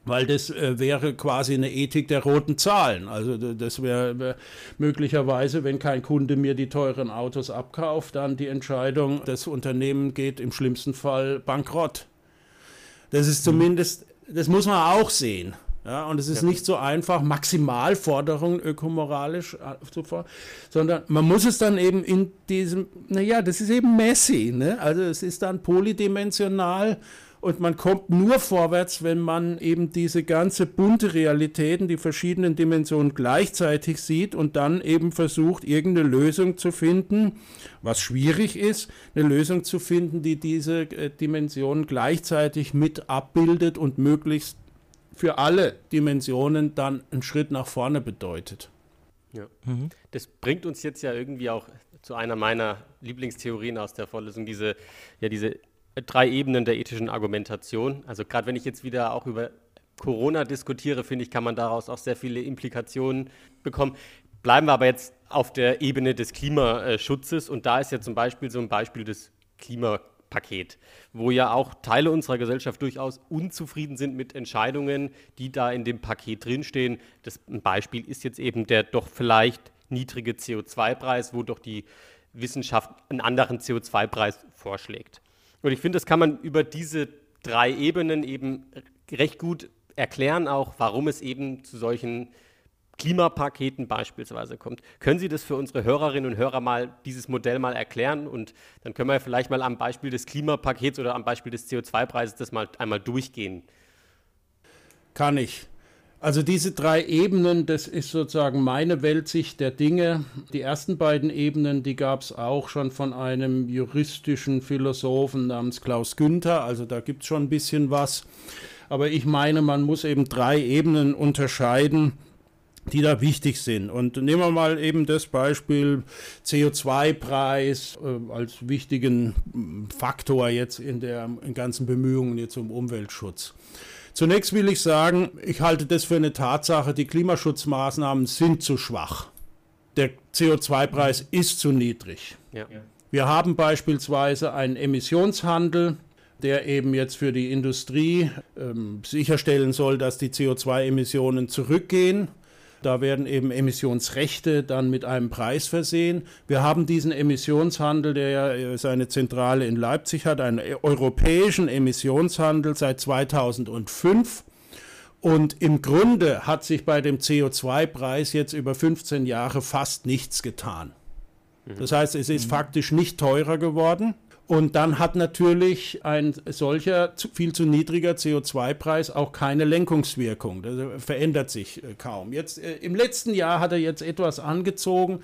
Weil das äh, wäre quasi eine Ethik der roten Zahlen. Also das wäre wär möglicherweise, wenn kein Kunde mir die teuren Autos abkauft, dann die Entscheidung, das Unternehmen geht im schlimmsten Fall bankrott. Das ist zumindest, das muss man auch sehen. Ja, und es ist ja. nicht so einfach, Maximalforderungen ökomoralisch äh, zu fordern, sondern man muss es dann eben in diesem, naja, das ist eben messy, ne? also es ist dann polydimensional und man kommt nur vorwärts, wenn man eben diese ganze bunte Realitäten, die verschiedenen Dimensionen gleichzeitig sieht und dann eben versucht, irgendeine Lösung zu finden, was schwierig ist, eine Lösung zu finden, die diese äh, Dimensionen gleichzeitig mit abbildet und möglichst für alle Dimensionen dann einen Schritt nach vorne bedeutet. Ja. Mhm. Das bringt uns jetzt ja irgendwie auch zu einer meiner Lieblingstheorien aus der Vorlesung, diese, ja, diese drei Ebenen der ethischen Argumentation. Also gerade wenn ich jetzt wieder auch über Corona diskutiere, finde ich, kann man daraus auch sehr viele Implikationen bekommen. Bleiben wir aber jetzt auf der Ebene des Klimaschutzes und da ist ja zum Beispiel so ein Beispiel des Klimaschutzes. Paket, wo ja auch Teile unserer Gesellschaft durchaus unzufrieden sind mit Entscheidungen, die da in dem Paket drinstehen. Das Beispiel ist jetzt eben der doch vielleicht niedrige CO2-Preis, wo doch die Wissenschaft einen anderen CO2-Preis vorschlägt. Und ich finde, das kann man über diese drei Ebenen eben recht gut erklären, auch warum es eben zu solchen Klimapaketen beispielsweise kommt. Können Sie das für unsere Hörerinnen und Hörer mal, dieses Modell mal erklären? Und dann können wir vielleicht mal am Beispiel des Klimapakets oder am Beispiel des CO2-Preises das mal einmal durchgehen. Kann ich. Also diese drei Ebenen, das ist sozusagen meine Weltsicht der Dinge. Die ersten beiden Ebenen, die gab es auch schon von einem juristischen Philosophen namens Klaus Günther. Also da gibt es schon ein bisschen was. Aber ich meine, man muss eben drei Ebenen unterscheiden die da wichtig sind. Und nehmen wir mal eben das Beispiel CO2-Preis äh, als wichtigen Faktor jetzt in der in ganzen Bemühungen jetzt um Umweltschutz. Zunächst will ich sagen, ich halte das für eine Tatsache, die Klimaschutzmaßnahmen sind zu schwach. Der CO2-Preis ist zu niedrig. Ja. Wir haben beispielsweise einen Emissionshandel, der eben jetzt für die Industrie ähm, sicherstellen soll, dass die CO2-Emissionen zurückgehen. Da werden eben Emissionsrechte dann mit einem Preis versehen. Wir haben diesen Emissionshandel, der ja äh, seine Zentrale in Leipzig hat, einen europäischen Emissionshandel seit 2005. Und im Grunde hat sich bei dem CO2-Preis jetzt über 15 Jahre fast nichts getan. Das heißt, es ist mhm. faktisch nicht teurer geworden. Und dann hat natürlich ein solcher viel zu niedriger CO2-Preis auch keine Lenkungswirkung. Das verändert sich äh, kaum. Jetzt äh, im letzten Jahr hat er jetzt etwas angezogen.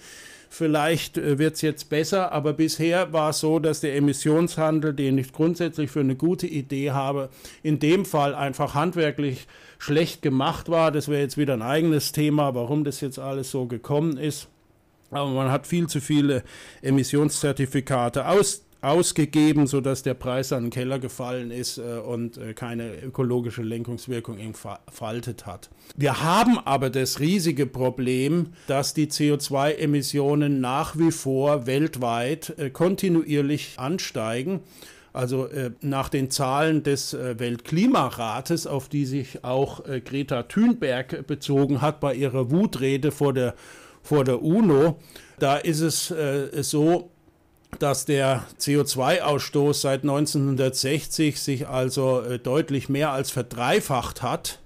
Vielleicht äh, wird es jetzt besser, aber bisher war es so, dass der Emissionshandel, den ich grundsätzlich für eine gute Idee habe, in dem Fall einfach handwerklich schlecht gemacht war. Das wäre jetzt wieder ein eigenes Thema, warum das jetzt alles so gekommen ist. Aber man hat viel zu viele Emissionszertifikate aus, ausgegeben, sodass der Preis an den Keller gefallen ist äh, und äh, keine ökologische Lenkungswirkung entfaltet hat. Wir haben aber das riesige Problem, dass die CO2-Emissionen nach wie vor weltweit äh, kontinuierlich ansteigen. Also nach den Zahlen des Weltklimarates, auf die sich auch Greta Thunberg bezogen hat bei ihrer Wutrede vor der vor der UNO. Da ist es so, dass der CO2-Ausstoß seit 1960 sich also äh, deutlich mehr als verdreifacht hat.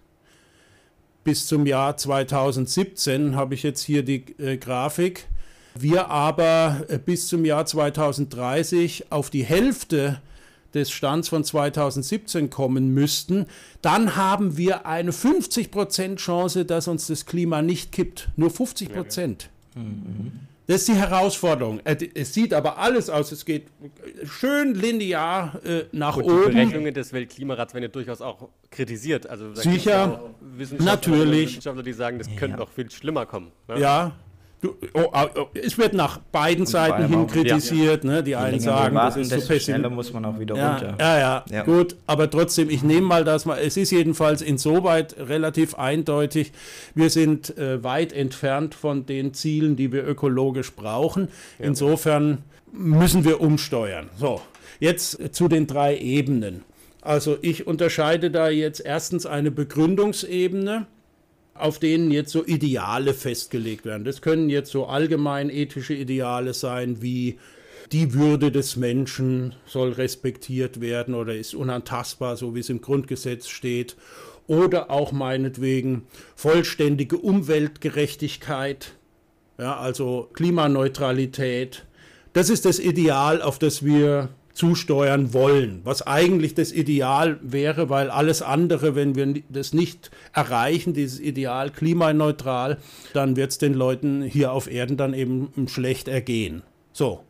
Bis zum Jahr 2017 habe ich jetzt hier die äh, Grafik. Wir aber äh, bis zum Jahr 2030 auf die Hälfte des Stands von 2017 kommen müssten, dann haben wir eine 50% Chance, dass uns das Klima nicht kippt. Nur 50%. Ja, ja. Mhm. Das ist die Herausforderung. Es sieht aber alles aus, es geht schön linear äh, nach Gut, oben. Die Berechnungen des Weltklimarats werden ja durchaus auch kritisiert. Also, Sicher, Wissenschaftler, natürlich. Wissenschaftler, die sagen, das könnte noch viel schlimmer kommen. Ne? Ja, Du, oh, oh, es wird nach beiden Seiten hin kritisiert. Ja. Ne? Die, einen sagen, warten, das ist zu schneller muss man auch wieder ja, runter. Ja, ja, ja, gut. Aber trotzdem, ich nehme mal das mal. Es ist jedenfalls insoweit relativ eindeutig. Wir sind äh, weit entfernt von den Zielen, die wir ökologisch brauchen. Insofern müssen wir umsteuern. So, jetzt zu den drei Ebenen. Also ich unterscheide da jetzt erstens eine Begründungsebene auf denen jetzt so Ideale festgelegt werden. Das können jetzt so allgemein ethische Ideale sein wie die Würde des Menschen soll respektiert werden oder ist unantastbar, so wie es im Grundgesetz steht. Oder auch meinetwegen vollständige Umweltgerechtigkeit, ja, also Klimaneutralität. Das ist das Ideal, auf das wir zusteuern wollen, was eigentlich das Ideal wäre, weil alles andere, wenn wir das nicht erreichen, dieses Ideal klimaneutral, dann wird es den Leuten hier auf Erden dann eben schlecht ergehen. So,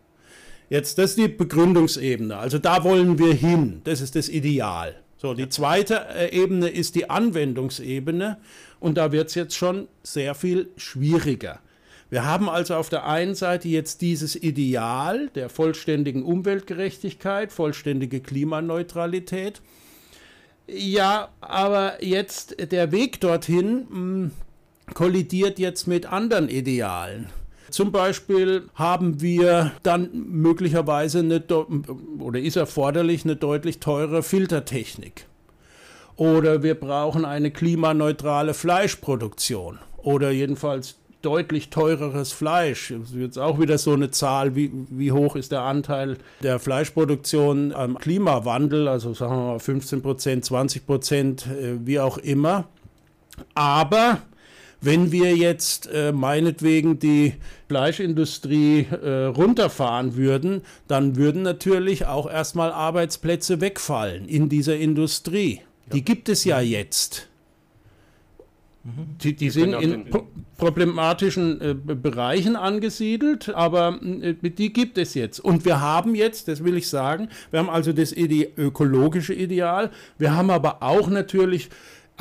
jetzt das ist die Begründungsebene, also da wollen wir hin, das ist das Ideal. So, die zweite äh, Ebene ist die Anwendungsebene und da wird es jetzt schon sehr viel schwieriger. Wir haben also auf der einen Seite jetzt dieses Ideal der vollständigen Umweltgerechtigkeit, vollständige Klimaneutralität. Ja, aber jetzt der Weg dorthin mh, hm, kollidiert jetzt mit anderen Idealen. Zum Beispiel haben wir dann möglicherweise eine oder ist erforderlich eine deutlich teure Filtertechnik. Oder wir brauchen eine klimaneutrale Fleischproduktion oder jedenfalls deutlich teureres Fleisch. Das ist jetzt auch wieder so eine Zahl, wie, wie hoch ist der Anteil der Fleischproduktion am Klimawandel, also sagen wir mal 15 Prozent, 20 Prozent, äh, wie auch immer. Aber wenn wir jetzt äh, meinetwegen die Fleischindustrie äh, runterfahren würden, dann würden natürlich auch erstmal Arbeitsplätze wegfallen in dieser Industrie. Ja. Die gibt es ja jetzt. Die, die sind in pro problematischen äh, Bereichen angesiedelt, aber äh, die gibt es jetzt. Und wir haben jetzt, das will ich sagen, wir haben also das Ide ökologische Ideal, wir haben aber auch natürlich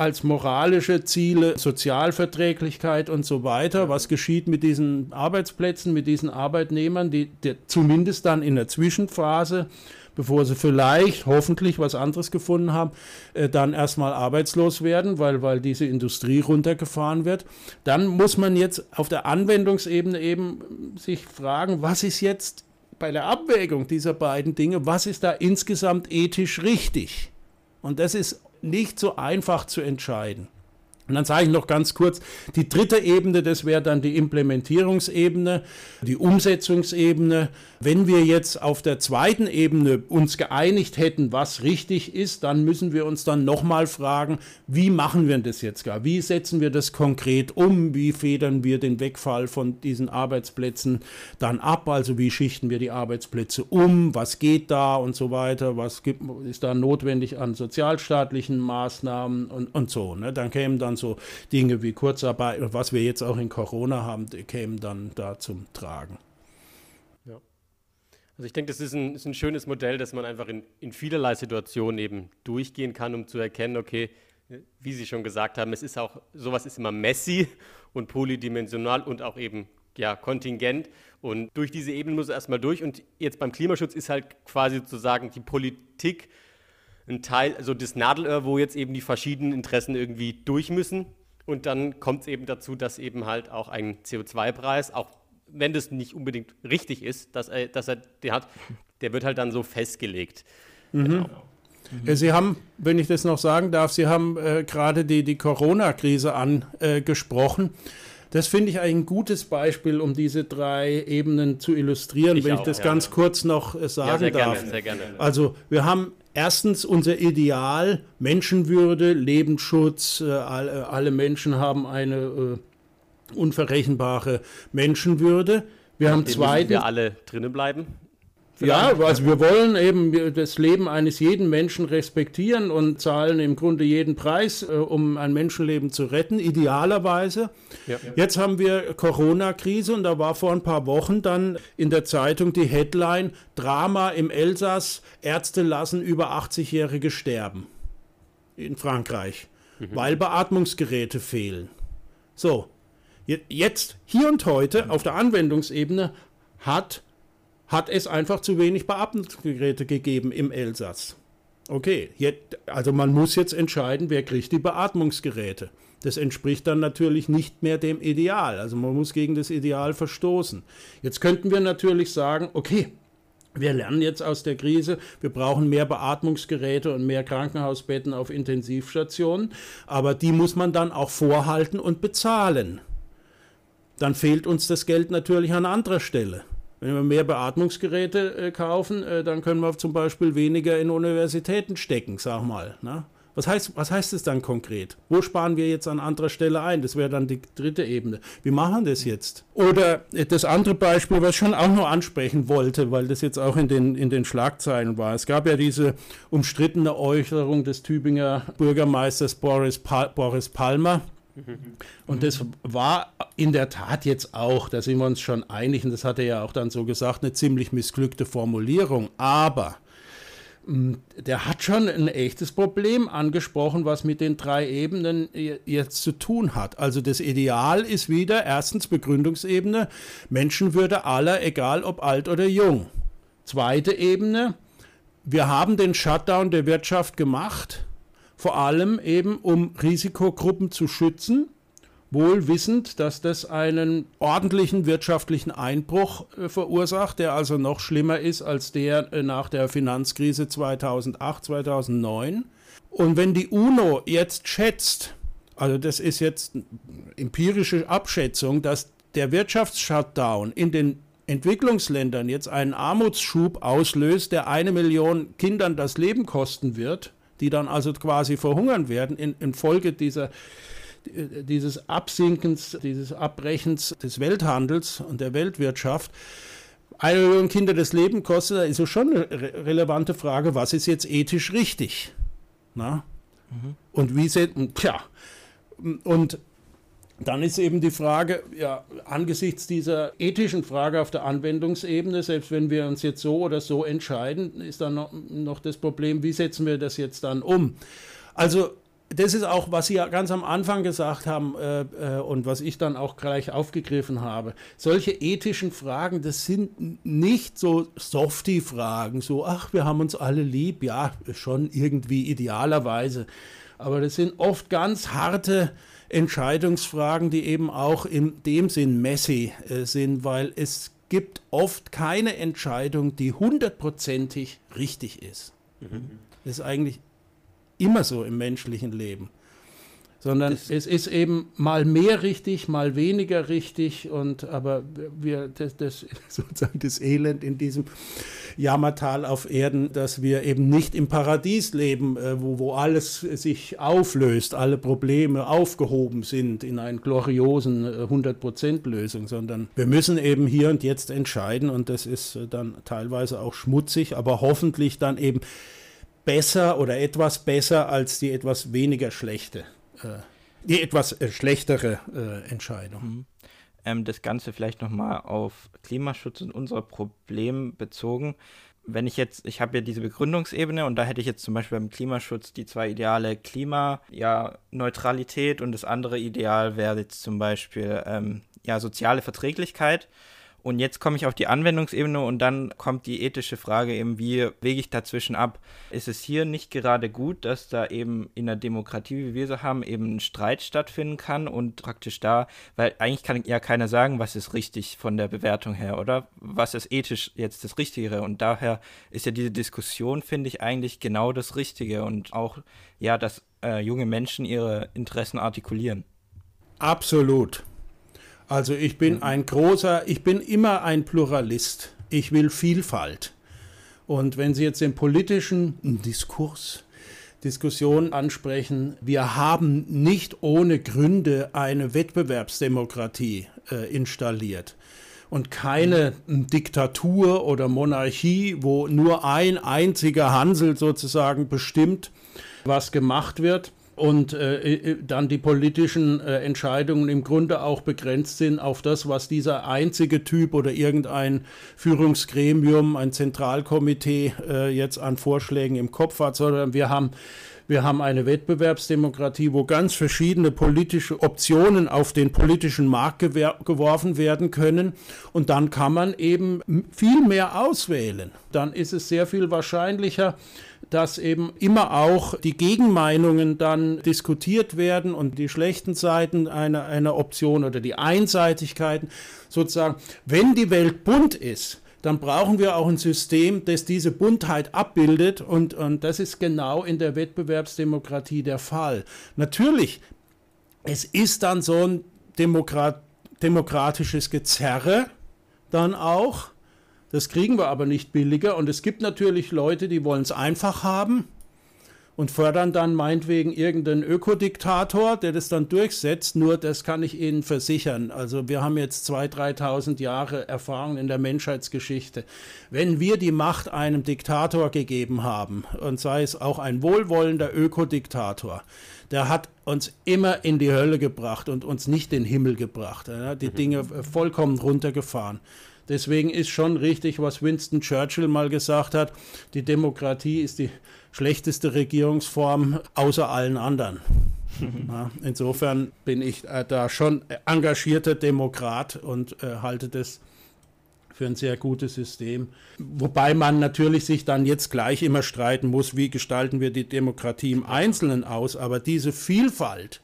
als moralische Ziele Sozialverträglichkeit und so weiter. Was geschieht mit diesen Arbeitsplätzen, mit diesen Arbeitnehmern, die, die zumindest dann in der Zwischenphase bevor sie vielleicht hoffentlich was anderes gefunden haben, äh, dann erstmal arbeitslos werden, weil, weil diese Industrie runtergefahren wird. Dann muss man jetzt auf der Anwendungsebene eben sich fragen, was ist jetzt bei der Abwägung dieser beiden Dinge, was ist da insgesamt ethisch richtig? Und das ist nicht so einfach zu entscheiden. Und dann sage ich noch ganz kurz, die dritte Ebene, das wäre dann die Implementierungsebene, die Umsetzungsebene. Wenn wir jetzt auf der zweiten Ebene uns geeinigt hätten, was richtig ist, dann müssen wir uns dann nochmal fragen, wie machen wir das jetzt gar? Wie setzen wir das konkret um? Wie federn wir den Wegfall von diesen Arbeitsplätzen dann ab? Also wie schichten wir die Arbeitsplätze um? Was geht da und so weiter? Was gibt, ist da notwendig an sozialstaatlichen Maßnahmen und, und so? Ne? Dann kämen dann so Dinge wie Kurzarbeit, was wir jetzt auch in Corona haben, kämen dann da zum Tragen. Ja. Also ich denke, das ist ein, ist ein schönes Modell, dass man einfach in, in vielerlei Situationen eben durchgehen kann, um zu erkennen, okay, wie Sie schon gesagt haben, es ist auch, sowas ist immer messy und polydimensional und auch eben ja, kontingent. Und durch diese Ebene muss er erstmal durch. Und jetzt beim Klimaschutz ist halt quasi sozusagen die Politik ein Teil, also das Nadelöhr, wo jetzt eben die verschiedenen Interessen irgendwie durch müssen. Und dann kommt es eben dazu, dass eben halt auch ein CO2-Preis, auch wenn das nicht unbedingt richtig ist, dass er, dass er den hat, der wird halt dann so festgelegt. Mhm. Genau. Mhm. Sie haben, wenn ich das noch sagen darf, Sie haben äh, gerade die, die Corona-Krise angesprochen. Äh, das finde ich ein gutes Beispiel, um diese drei Ebenen zu illustrieren, ich wenn auch, ich das ja, ganz ja. kurz noch äh, sagen ja, sehr darf. Gerne, sehr gerne. Also wir haben erstens unser Ideal, Menschenwürde, Lebensschutz, äh, alle, alle, Menschen haben eine äh, unverrechenbare Menschenwürde. Wir haben zweitens. wir alle drinnen bleiben. Ja, also wir wollen eben das Leben eines jeden Menschen respektieren und zahlen im Grunde jeden Preis, äh, um ein Menschenleben zu retten, idealerweise. Ja. Jetzt haben wir Corona-Krise und da war vor ein paar Wochen dann in der Zeitung die Headline Drama im Elsass, Ärzte lassen über 80-Jährige sterben in Frankreich, mhm. weil Beatmungsgeräte fehlen. So, jetzt, hier und heute auf der Anwendungsebene hat hat es einfach zu wenig Beatmungsgeräte gegeben im Elsass. Okay, jetzt, also man muss jetzt entscheiden, wer kriegt die Beatmungsgeräte. Das entspricht dann natürlich nicht mehr dem Ideal. Also man muss gegen das Ideal verstoßen. Jetzt könnten wir natürlich sagen, okay, wir lernen jetzt aus der Krise, wir brauchen mehr Beatmungsgeräte und mehr Krankenhausbetten auf Intensivstationen, aber die muss man dann auch vorhalten und bezahlen. Dann fehlt uns das Geld natürlich an anderer Stelle. Wenn wir mehr Beatmungsgeräte äh, kaufen, äh, dann können wir zum Beispiel weniger in Universitäten stecken, sag mal. Ne? Was heißt, was heißt dann konkret? Wo sparen wir jetzt an anderer Stelle ein? Das wäre dann die dritte Ebene. Wie machen das jetzt? Oder äh, das andere Beispiel, was ich schon auch noch ansprechen wollte, weil das jetzt auch in den, in den Schlagzeilen war. Es gab ja diese umstrittene Äußerung des Tübinger Bürgermeisters Boris, pa Boris Palmer und das war in der Tat jetzt auch, da sind wir uns schon einig, und das hat er ja auch dann so gesagt, eine ziemlich missglückte Formulierung. Aber hm, der hat schon ein echtes Problem angesprochen, was mit den drei Ebenen jetzt zu tun hat. Also das Ideal ist wieder erstens Begründungsebene, Menschenwürde aller, egal ob alt oder jung. Zweite Ebene, wir haben den Shutdown der Wirtschaft gemacht vor allem eben um Risikogruppen zu schützen, wohl wissend, dass das einen ordentlichen wirtschaftlichen Einbruch äh, verursacht, der also noch schlimmer ist als der äh, nach der Finanzkrise 2008, 2009. Und wenn die UNO jetzt schätzt, also das ist jetzt empirische Abschätzung, dass der Wirtschaftsshutdown in den Entwicklungsländern jetzt einen Armutsschub auslöst, der eine Million Kindern das Leben kosten wird, die dann also quasi verhungern werden in, infolge dieser dieses Absinkens, dieses Abbrechens des Welthandels und der Weltwirtschaft, eine Million Kinder das Leben kostet, da ist so schon eine re relevante Frage, was ist jetzt ethisch richtig? Na? Mhm. Und wie sieht, tja, und dann ist eben die Frage, ja, angesichts dieser ethischen Frage auf der Anwendungsebene, selbst wenn wir uns jetzt so oder so entscheiden, ist dann noch, noch das Problem, wie setzen wir das jetzt dann um? Also das ist auch, was Sie ja ganz am Anfang gesagt haben äh, äh, und was ich dann auch gleich aufgegriffen habe. Solche ethischen Fragen, das sind nicht so Softie-Fragen, so, ach, wir haben uns alle lieb, ja, schon irgendwie idealerweise. Aber das sind oft ganz harte Entscheidungsfragen, die eben auch in dem Sinn messy äh, sind, weil es gibt oft keine Entscheidung, die hundertprozentig richtig ist. Mhm. Das ist eigentlich immer so im menschlichen Leben. Sondern das es ist eben mal mehr richtig, mal weniger richtig und aber wir das, das sozusagen das Elend in diesem Jammertal auf Erden, dass wir eben nicht im Paradies leben, äh, wo, wo alles sich auflöst, alle Probleme aufgehoben sind in einer gloriosen 100%-Lösung, äh, sondern wir müssen eben hier und jetzt entscheiden und das ist äh, dann teilweise auch schmutzig, aber hoffentlich dann eben besser oder etwas besser als die etwas weniger schlechte die etwas äh, schlechtere äh, Entscheidung. Mhm. Ähm, das Ganze vielleicht nochmal auf Klimaschutz und unser Problem bezogen. Wenn ich jetzt, ich habe ja diese Begründungsebene und da hätte ich jetzt zum Beispiel beim Klimaschutz die zwei Ideale Klimaneutralität ja, und das andere Ideal wäre jetzt zum Beispiel ähm, ja, soziale Verträglichkeit. Und jetzt komme ich auf die Anwendungsebene und dann kommt die ethische Frage eben, wie wege ich dazwischen ab? Ist es hier nicht gerade gut, dass da eben in der Demokratie, wie wir sie haben, eben ein Streit stattfinden kann und praktisch da, weil eigentlich kann ja keiner sagen, was ist richtig von der Bewertung her, oder? Was ist ethisch jetzt das Richtige? Und daher ist ja diese Diskussion, finde ich, eigentlich genau das Richtige und auch, ja, dass äh, junge Menschen ihre Interessen artikulieren. Absolut. Also ich bin mhm. ein großer, ich bin immer ein Pluralist. Ich will Vielfalt. Und wenn Sie jetzt den politischen Diskurs, Diskussion ansprechen, wir haben nicht ohne Gründe eine Wettbewerbsdemokratie äh, installiert und keine mhm. Diktatur oder Monarchie, wo nur ein einziger Hansel sozusagen bestimmt, was gemacht wird und äh, äh, dann die politischen äh, Entscheidungen im Grunde auch begrenzt sind auf das, was dieser einzige Typ oder irgendein Führungsgremium, ein Zentralkomitee jetzt an Vorschlägen im Kopf hat, sondern wir haben wir haben eine Wettbewerbsdemokratie, wo ganz verschiedene politische Optionen auf den politischen Markt geworfen werden können. Und dann kann man eben viel mehr auswählen. Dann ist es sehr viel wahrscheinlicher, dass eben immer auch die Gegenmeinungen dann diskutiert werden und die schlechten Seiten einer, einer Option oder die Einseitigkeiten sozusagen. Wenn die Welt bunt ist, dann brauchen wir auch ein System, das diese Buntheit abbildet und, und das ist genau in der Wettbewerbsdemokratie der Fall. Natürlich, es ist dann so ein Demokrat, demokratisches Gezerre dann auch, das kriegen wir aber nicht billiger. Und es gibt natürlich Leute, die wollen es einfach haben und fördern dann meinetwegen irgendeinen Ökodiktator, der das dann durchsetzt. Nur das kann ich Ihnen versichern. Also wir haben jetzt 2.000, 3.000 Jahre Erfahrung in der Menschheitsgeschichte. Wenn wir die Macht einem Diktator gegeben haben, und sei es auch ein wohlwollender Ökodiktator, der hat uns immer in die Hölle gebracht und uns nicht den Himmel gebracht. Er hat die mhm. Dinge vollkommen runtergefahren. Deswegen ist schon richtig, was Winston Churchill mal gesagt hat, die Demokratie ist die schlechteste Regierungsform außer allen anderen. Ja, insofern bin ich äh, da schon engagierter Demokrat und äh, halte das für ein sehr gutes System. Wobei man natürlich sich dann jetzt gleich immer streiten muss, wie gestalten wir die Demokratie im Einzelnen aus. Aber diese Vielfalt,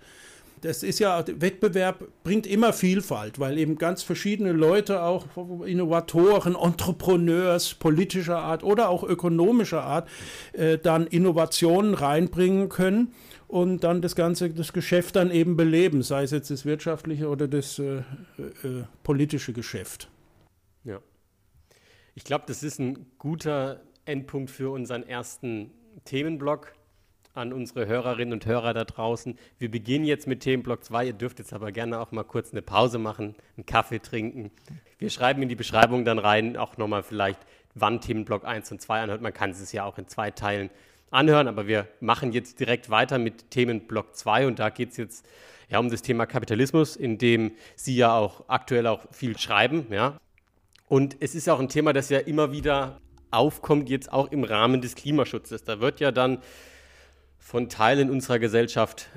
das ist ja, Wettbewerb bringt immer Vielfalt, weil eben ganz verschiedene Leute, auch Innovatoren, Entrepreneurs politischer Art oder auch ökonomischer Art, äh, dann Innovationen reinbringen können und dann das ganze, das Geschäft dann eben beleben, sei es jetzt das wirtschaftliche oder das äh, äh, politische Geschäft. Ja. Ich glaube, das ist ein guter Endpunkt für unseren ersten Themenblock an unsere Hörerinnen und Hörer da draußen. Wir beginnen jetzt mit Themenblock 2. Ihr dürft jetzt aber gerne auch mal kurz eine Pause machen, einen Kaffee trinken. Wir schreiben in die Beschreibung dann rein, auch nochmal vielleicht, wann Themenblock 1 und 2 anhört. Man kann es ja auch in zwei Teilen anhören, aber wir machen jetzt direkt weiter mit Themenblock 2 und da geht es jetzt ja, um das Thema Kapitalismus, in dem Sie ja auch aktuell auch viel schreiben. Ja. Und es ist auch ein Thema, das ja immer wieder aufkommt, jetzt auch im Rahmen des Klimaschutzes. Da wird ja dann von Teilen unserer Gesellschaft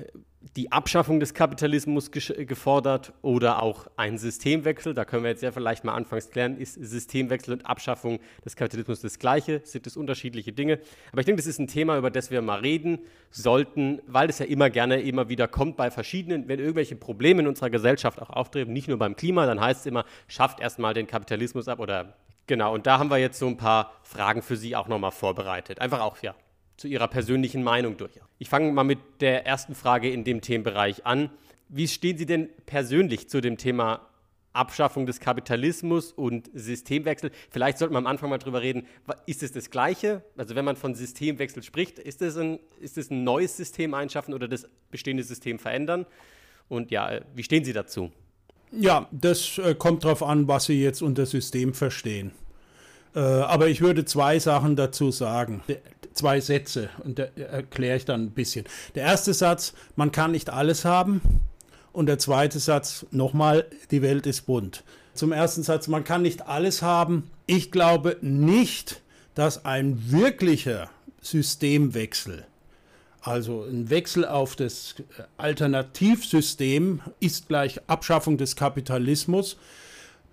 die Abschaffung des Kapitalismus gefordert oder auch ein Systemwechsel. Da können wir jetzt ja vielleicht mal anfangs klären, ist Systemwechsel und Abschaffung des Kapitalismus das gleiche? Sind es unterschiedliche Dinge? Aber ich denke, das ist ein Thema, über das wir mal reden sollten, weil es ja immer gerne immer wieder kommt bei verschiedenen, wenn irgendwelche Probleme in unserer Gesellschaft auch auftreten, nicht nur beim Klima, dann heißt es immer, schafft erstmal den Kapitalismus ab oder genau. Und da haben wir jetzt so ein paar Fragen für Sie auch nochmal vorbereitet. Einfach auch, ja, zu Ihrer persönlichen Meinung durch. Ich fange mal mit der ersten Frage in dem Themenbereich an. Wie stehen Sie denn persönlich zu dem Thema Abschaffung des Kapitalismus und Systemwechsel? Vielleicht sollten wir am Anfang mal drüber reden, ist es das Gleiche? Also wenn man von Systemwechsel spricht, ist es ein, ist es ein neues System einschaffen oder das bestehende System verändern? Und ja, äh, wie stehen Sie dazu? Ja, das äh, kommt darauf an, was Sie jetzt unter System verstehen. Äh, aber ich würde zwei Sachen dazu sagen. Zwei Sätze und da erkläre ich dann ein bisschen. Der erste Satz, man kann nicht alles haben. Und der zweite Satz, nochmal, die Welt ist bunt. Zum ersten Satz, man kann nicht alles haben. Ich glaube nicht, dass ein wirklicher Systemwechsel also ein Wechsel auf das Alternativsystem ist gleich Abschaffung des Kapitalismus.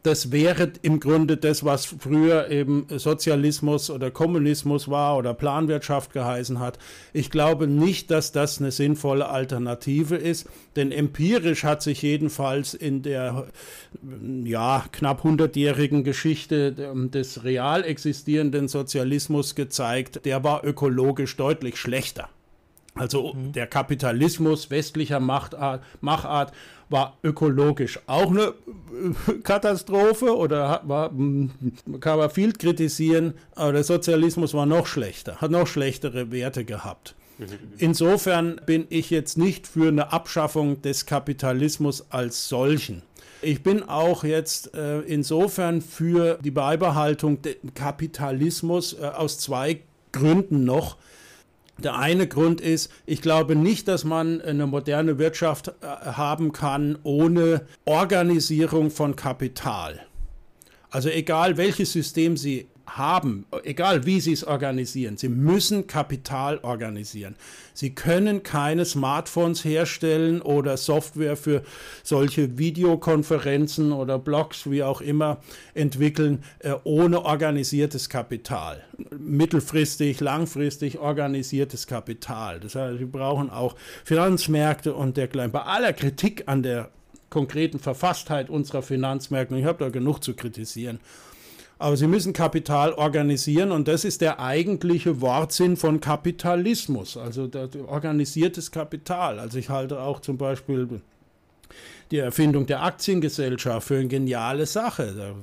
Das wäre im Grunde das, was früher eben Sozialismus oder Kommunismus war oder Planwirtschaft geheißen hat. Ich glaube nicht, dass das eine sinnvolle Alternative ist, denn empirisch hat sich jedenfalls in der ja, knapp hundertjährigen Geschichte des real existierenden Sozialismus gezeigt, der war ökologisch deutlich schlechter. Also mhm. der Kapitalismus westlicher Machtart, Machart war ökologisch auch eine äh, Katastrophe oder war, hm, kann man viel kritisieren, aber der Sozialismus war noch schlechter, hat noch schlechtere Werte gehabt. Mhm. Insofern bin ich jetzt nicht für eine Abschaffung des Kapitalismus als solchen. Ich bin auch jetzt äh, insofern für die Beibehaltung des Kapitalismus äh, aus zwei Gründen noch. Der eine Grund ist, ich glaube nicht, dass man eine moderne Wirtschaft äh, haben kann ohne Organisierung von Kapital. Also egal welches System Sie haben, egal wie sie es organisieren, sie müssen Kapital organisieren. Sie können keine Smartphones herstellen oder Software für solche Videokonferenzen oder Blogs, wie auch immer, entwickeln, äh, ohne organisiertes Kapital. Mittelfristig, langfristig organisiertes Kapital. Das heißt, sie brauchen auch Finanzmärkte und dergleichen. Bei aller Kritik an der konkreten Verfasstheit unserer Finanzmärkte, ich habe da genug zu kritisieren, aber sie müssen Kapital organisieren und das ist der eigentliche Wortsinn von Kapitalismus, also organisiertes Kapital. Also ich halte auch zum Beispiel die Erfindung der Aktiengesellschaft für eine geniale Sache. Da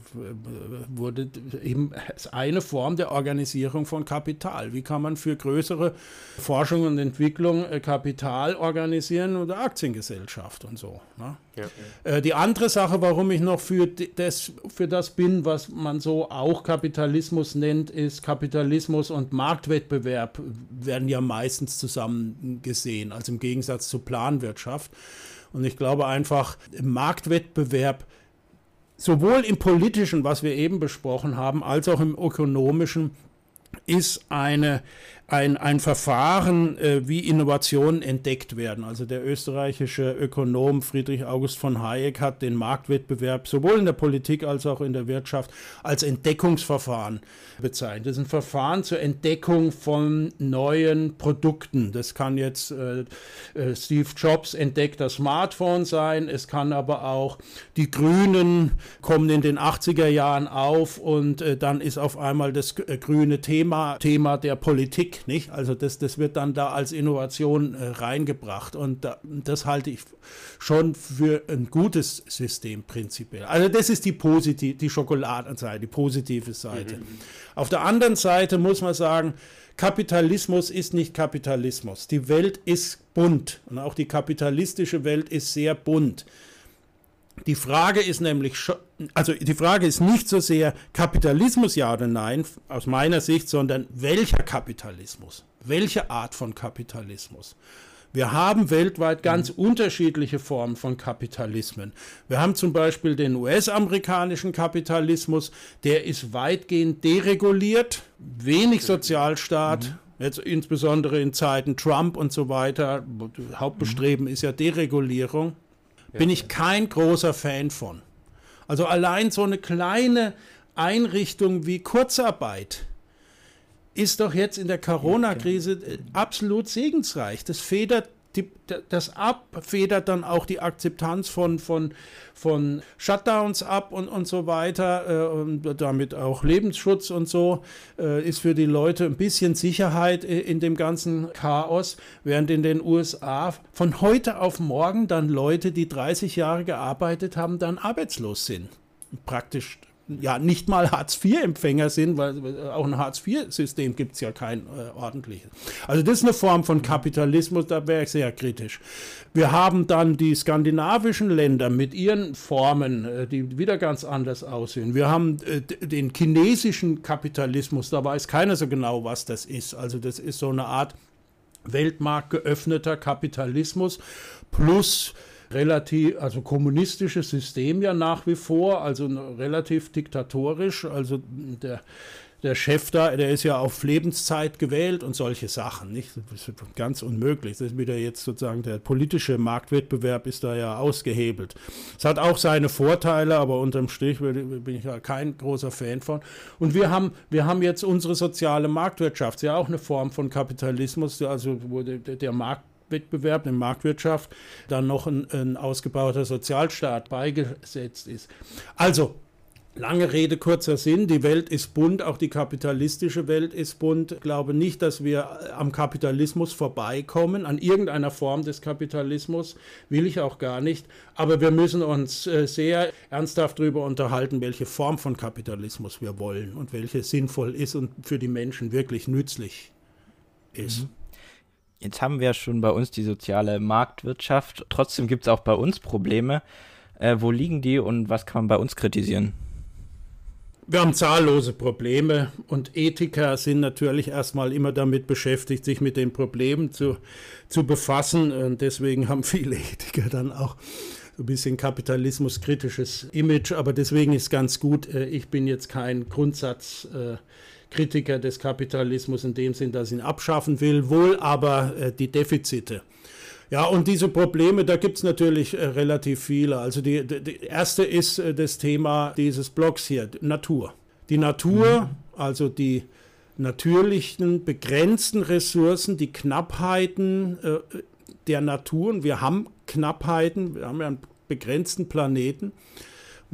wurde eben eine Form der Organisierung von Kapital. Wie kann man für größere Forschung und Entwicklung äh, Kapital organisieren oder Aktiengesellschaft und so. Ne? Ja. Äh, die andere Sache, warum ich noch für das, für das bin, was man so auch Kapitalismus nennt, ist Kapitalismus und Marktwettbewerb werden ja meistens zusammen gesehen, also im Gegensatz zur Planwirtschaft. Und ich glaube einfach, im Marktwettbewerb, sowohl im politischen, was wir eben besprochen haben, als auch im ökonomischen, ist eine ein, ein Verfahren, äh, wie Innovationen entdeckt werden. Also der österreichische Ökonom Friedrich August von Hayek hat den Marktwettbewerb sowohl in der Politik als auch in der Wirtschaft als Entdeckungsverfahren bezeichnet. Das ist ein Verfahren zur Entdeckung von neuen Produkten. Das kann jetzt äh, äh, Steve Jobs entdeckt das Smartphone sein, es kann aber auch die Grünen kommen in den 80er Jahren auf und äh, dann ist auf einmal das äh, grüne Thema Thema der Politik nicht? Also das, das wird dann da als Innovation äh, reingebracht und da, das halte ich schon für ein gutes System prinzipiell. Also das ist die positive, die Schokoladenseite, die positive Seite. Mhm. Auf der anderen Seite muss man sagen, Kapitalismus ist nicht Kapitalismus. Die Welt ist bunt und auch die kapitalistische Welt ist sehr bunt. Die Frage ist nämlich, also die Frage ist nicht so sehr Kapitalismus ja oder nein, aus meiner Sicht, sondern welcher Kapitalismus? Welche Art von Kapitalismus? Wir haben weltweit ganz mhm. unterschiedliche Formen von Kapitalismen. Wir haben zum Beispiel den US-amerikanischen Kapitalismus, der ist weitgehend dereguliert, wenig Sozialstaat. Mhm. Jetzt insbesondere in Zeiten Trump und so weiter. Hauptbestreben mhm. ist ja Deregulierung bin ich kein großer Fan von. Also allein so eine kleine Einrichtung wie Kurzarbeit ist doch jetzt in der Corona-Krise absolut segensreich. Das federt die, das ab, federt dann auch die Akzeptanz von, von, von Shutdowns ab und, und so weiter, äh, und damit auch Lebensschutz und so, äh, ist für die Leute ein bisschen Sicherheit in dem ganzen Chaos, während in den USA von heute auf morgen dann Leute, die 30 Jahre gearbeitet haben, dann arbeitslos sind. Praktisch ja nicht mal Hartz-IV-Empfänger sind, weil auch ein Hartz-IV-System gibt es ja kein äh, ordentliches. Also das ist eine Form von Kapitalismus, da wäre ich sehr kritisch. Wir haben dann die skandinavischen Länder mit ihren Formen, äh, die wieder ganz anders aussehen. Wir haben äh, den chinesischen Kapitalismus, da weiß keiner so genau, was das ist. Also das ist so eine Art weltmarktgeöffneter Kapitalismus plus relativ, also kommunistisches System ja nach wie vor, also relativ diktatorisch. Also der, der Chef da, der ist ja auf Lebenszeit gewählt und solche Sachen. Nicht? Das ist ganz unmöglich. Das ist wieder jetzt sozusagen der politische Marktwettbewerb ist da ja ausgehebelt. Es hat auch seine Vorteile, aber unterm Strich bin ich ja kein großer Fan von. Und wir haben, wir haben jetzt unsere soziale Marktwirtschaft, ja auch eine Form von Kapitalismus, also wo der Markt Wettbewerb, eine Marktwirtschaft, dann noch ein, ein ausgebauter Sozialstaat beigesetzt ist. Also, Lange Rede, kurzer Sinn. Die Welt ist bunt, auch die kapitalistische Welt ist bunt. Ich glaube nicht, dass wir am Kapitalismus vorbeikommen, an irgendeiner Form des Kapitalismus, will ich auch gar nicht. Aber wir müssen uns äh, sehr ernsthaft darüber unterhalten, welche Form von Kapitalismus wir wollen und welche sinnvoll ist und für die Menschen wirklich nützlich ist. Mhm. Jetzt haben wir schon bei uns die soziale Marktwirtschaft. Trotzdem gibt es auch bei uns Probleme. Äh, wo liegen die und was kann man bei uns kritisieren? Wir haben zahllose Probleme und Ethiker sind natürlich erstmal immer damit beschäftigt, sich mit den Problemen zu, zu befassen. Und deswegen haben viele Ethiker dann auch ein bisschen kapitalismuskritisches Image. Aber deswegen ist ganz gut, äh, ich bin jetzt kein Grundsatz. Äh, Kritiker des Kapitalismus in dem Sinn, dass ihn abschaffen will, wohl aber äh, die Defizite. Ja, und diese Probleme, da gibt es natürlich äh, relativ viele. Also die, die, die erste ist äh, das Thema dieses Blogs hier, Natur. Die Natur, mhm. also die natürlichen, begrenzten Ressourcen, die Knappheiten äh, der Natur. Und wir haben Knappheiten, wir haben ja einen begrenzten Planeten.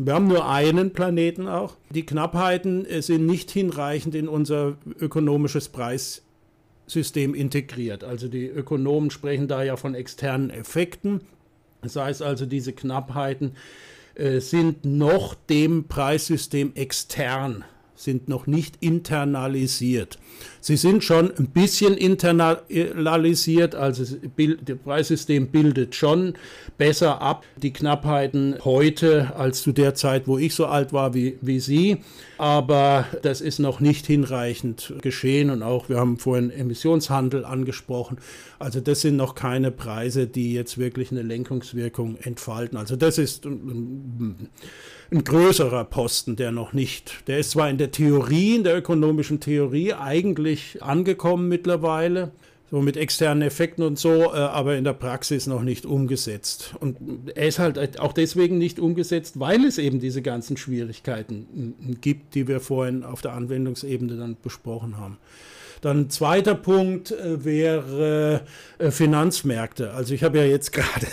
Wir haben nur einen Planeten auch. Die Knappheiten äh, sind nicht hinreichend in unser ökonomisches Preissystem integriert. Also die Ökonomen sprechen da ja von externen Effekten. Das heißt also, diese Knappheiten äh, sind noch dem Preissystem extern sind noch nicht internalisiert. Sie sind schon ein bisschen internalisiert, also das Preissystem bildet schon besser ab die Knappheiten heute als zu der Zeit, wo ich so alt war wie, wie Sie. Aber das ist noch nicht hinreichend geschehen und auch, wir haben vorhin Emissionshandel angesprochen. Also das sind noch keine Preise, die jetzt wirklich eine Lenkungswirkung entfalten. Also das ist ein größerer Posten, der noch nicht, der ist zwar in der Theorie, in der ökonomischen Theorie eigentlich angekommen mittlerweile, so mit externen Effekten und so, äh, aber in der Praxis noch nicht umgesetzt. Und er ist halt auch deswegen nicht umgesetzt, weil es eben diese ganzen Schwierigkeiten gibt, die wir vorhin auf der Anwendungsebene dann besprochen haben. Dann zweiter Punkt äh, wäre äh, Finanzmärkte. Also ich habe ja jetzt gerade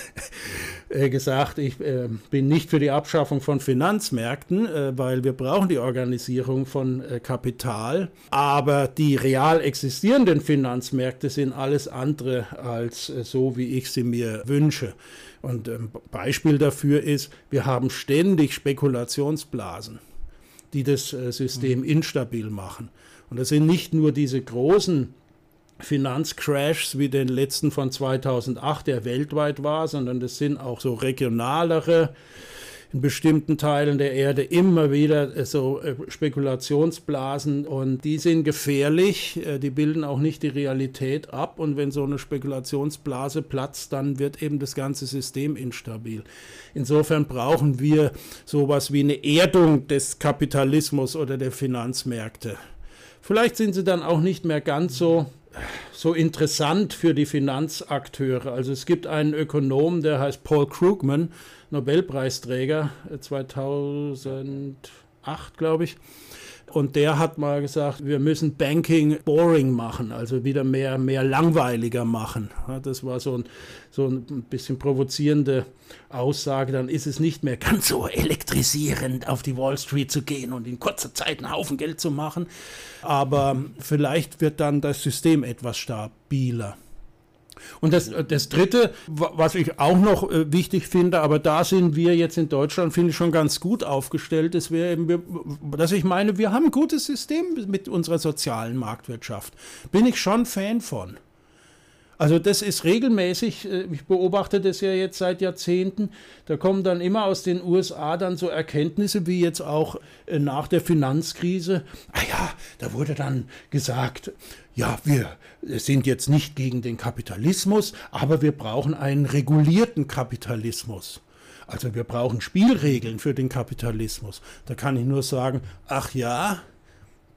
äh, gesagt, ich äh, bin nicht für die Abschaffung von Finanzmärkten, äh, weil wir brauchen die Organisierung von äh, Kapital. Aber die real existierenden Finanzmärkte sind alles andere als so, wie ich sie mir wünsche. Und ein ähm, Beispiel dafür ist, wir haben ständig Spekulationsblasen, die das System mhm. instabil machen. Und das sind nicht nur diese großen Finanzcrashs wie den letzten von 2008, der weltweit war, sondern das sind auch so regionalere, in bestimmten Teilen der Erde immer wieder äh, so äh, Spekulationsblasen und die sind gefährlich, äh, die bilden auch nicht die Realität ab und wenn so eine Spekulationsblase platzt, dann wird eben das ganze System instabil. Insofern brauchen wir sowas wie eine Erdung des Kapitalismus oder der Finanzmärkte. Vielleicht sind sie dann auch nicht mehr ganz so, so interessant für die Finanzakteure. Also es gibt einen Ökonom, der heißt Paul Krugman, Nobelpreisträger 2008, äh, glaube ich. Und der hat mal gesagt, wir müssen Banking boring machen, also wieder mehr, mehr langweiliger machen. Das war so ein, so ein bisschen provozierende Aussage. Dann ist es nicht mehr ganz so elektrisierend, auf die Wall Street zu gehen und in kurzer Zeit einen Haufen Geld zu machen. Aber vielleicht wird dann das System etwas stabiler. Und das, das Dritte, was ich auch noch äh, wichtig finde, aber da sind wir jetzt in Deutschland, finde ich, schon ganz gut aufgestellt, das wäre eben, dass ich meine, wir haben ein gutes System mit unserer sozialen Marktwirtschaft. Bin ich schon Fan von. Also das ist regelmäßig, äh, ich beobachte das ja jetzt seit Jahrzehnten, da kommen dann immer aus den USA dann so Erkenntnisse, wie jetzt auch äh, nach der Finanzkrise. Ah ja, da wurde dann gesagt, ja, wir sind jetzt nicht gegen den Kapitalismus, aber wir brauchen einen regulierten Kapitalismus. Also wir brauchen Spielregeln für den Kapitalismus. Da kann ich nur sagen, ach ja,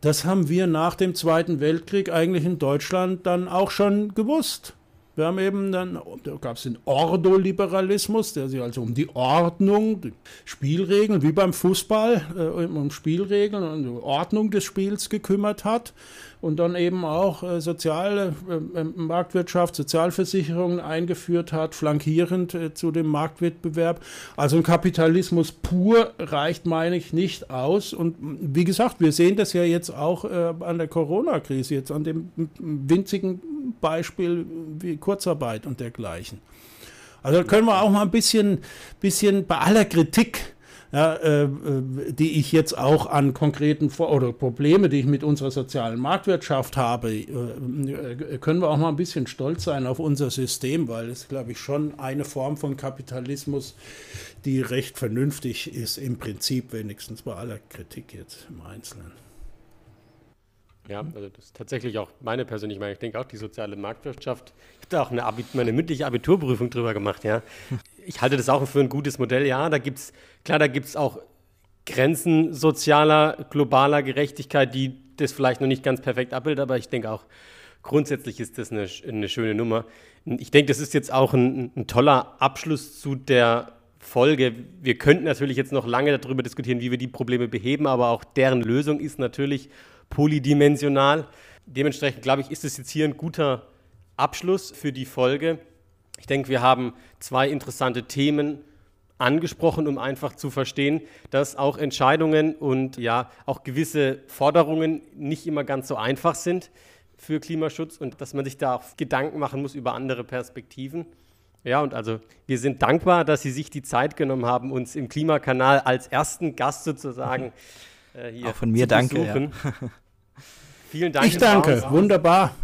das haben wir nach dem Zweiten Weltkrieg eigentlich in Deutschland dann auch schon gewusst. Wir haben eben dann, da gab es den Ordoliberalismus, der sich also um die Ordnung, die Spielregeln, wie beim Fußball, äh, um Spielregeln und die Ordnung des Spiels gekümmert hat und dann eben auch äh, soziale äh, Marktwirtschaft, Sozialversicherungen eingeführt hat, flankierend äh, zu dem Marktwettbewerb. Also ein Kapitalismus pur reicht, meine ich, nicht aus. Und wie gesagt, wir sehen das ja jetzt auch äh, an der Corona-Krise, jetzt an dem winzigen Beispiel wie Kurzarbeit und dergleichen. Also können wir auch mal ein bisschen, bisschen bei aller Kritik ja, äh, die ich jetzt auch an konkreten Vor oder Probleme, die ich mit unserer sozialen Marktwirtschaft habe, äh, äh, können wir auch mal ein bisschen stolz sein auf unser System, weil es, glaube ich, schon eine Form von Kapitalismus, die recht vernünftig ist, im Prinzip wenigstens bei aller Kritik jetzt im Einzelnen. Ja, also das ist tatsächlich auch meine persönliche Meinung. Ich denke auch, die soziale Marktwirtschaft, ich habe da auch eine, Abit eine mündliche Abiturprüfung drüber gemacht, ja. Ich halte das auch für ein gutes Modell, ja. Da gibt es, klar, da gibt es auch Grenzen sozialer, globaler Gerechtigkeit, die das vielleicht noch nicht ganz perfekt abbildet, aber ich denke auch, grundsätzlich ist das eine, eine schöne Nummer. Ich denke, das ist jetzt auch ein, ein toller Abschluss zu der Folge. Wir könnten natürlich jetzt noch lange darüber diskutieren, wie wir die Probleme beheben, aber auch deren Lösung ist natürlich polydimensional. Dementsprechend glaube ich, ist es jetzt hier ein guter Abschluss für die Folge. Ich denke, wir haben zwei interessante Themen angesprochen, um einfach zu verstehen, dass auch Entscheidungen und ja auch gewisse Forderungen nicht immer ganz so einfach sind für Klimaschutz und dass man sich da auch Gedanken machen muss über andere Perspektiven. Ja, und also wir sind dankbar, dass Sie sich die Zeit genommen haben, uns im Klimakanal als ersten Gast sozusagen äh, hier Auch von mir danke. Ja. Vielen Dank. Ich danke, wunderbar.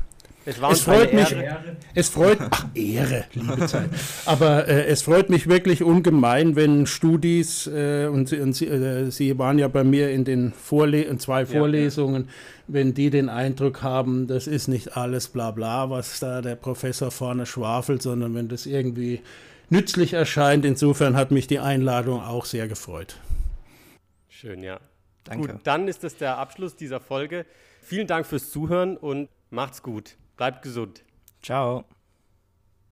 Es, es freut mich, Ehre. es freut, ach, Ehre, liebe Zeit. Aber äh, es freut mich wirklich ungemein, wenn Studis, äh, und, und Sie, äh, Sie, waren ja bei mir in den Vorle in zwei Vorlesungen, ja, ja. wenn die den Eindruck haben, das ist nicht alles bla bla, was da der Professor vorne schwafelt, sondern wenn das irgendwie nützlich erscheint. Insofern hat mich die Einladung auch sehr gefreut. Schön, ja. Danke. Gut, dann ist das der Abschluss dieser Folge. Vielen Dank fürs Zuhören und macht's gut. Bleibt gesund. Ciao.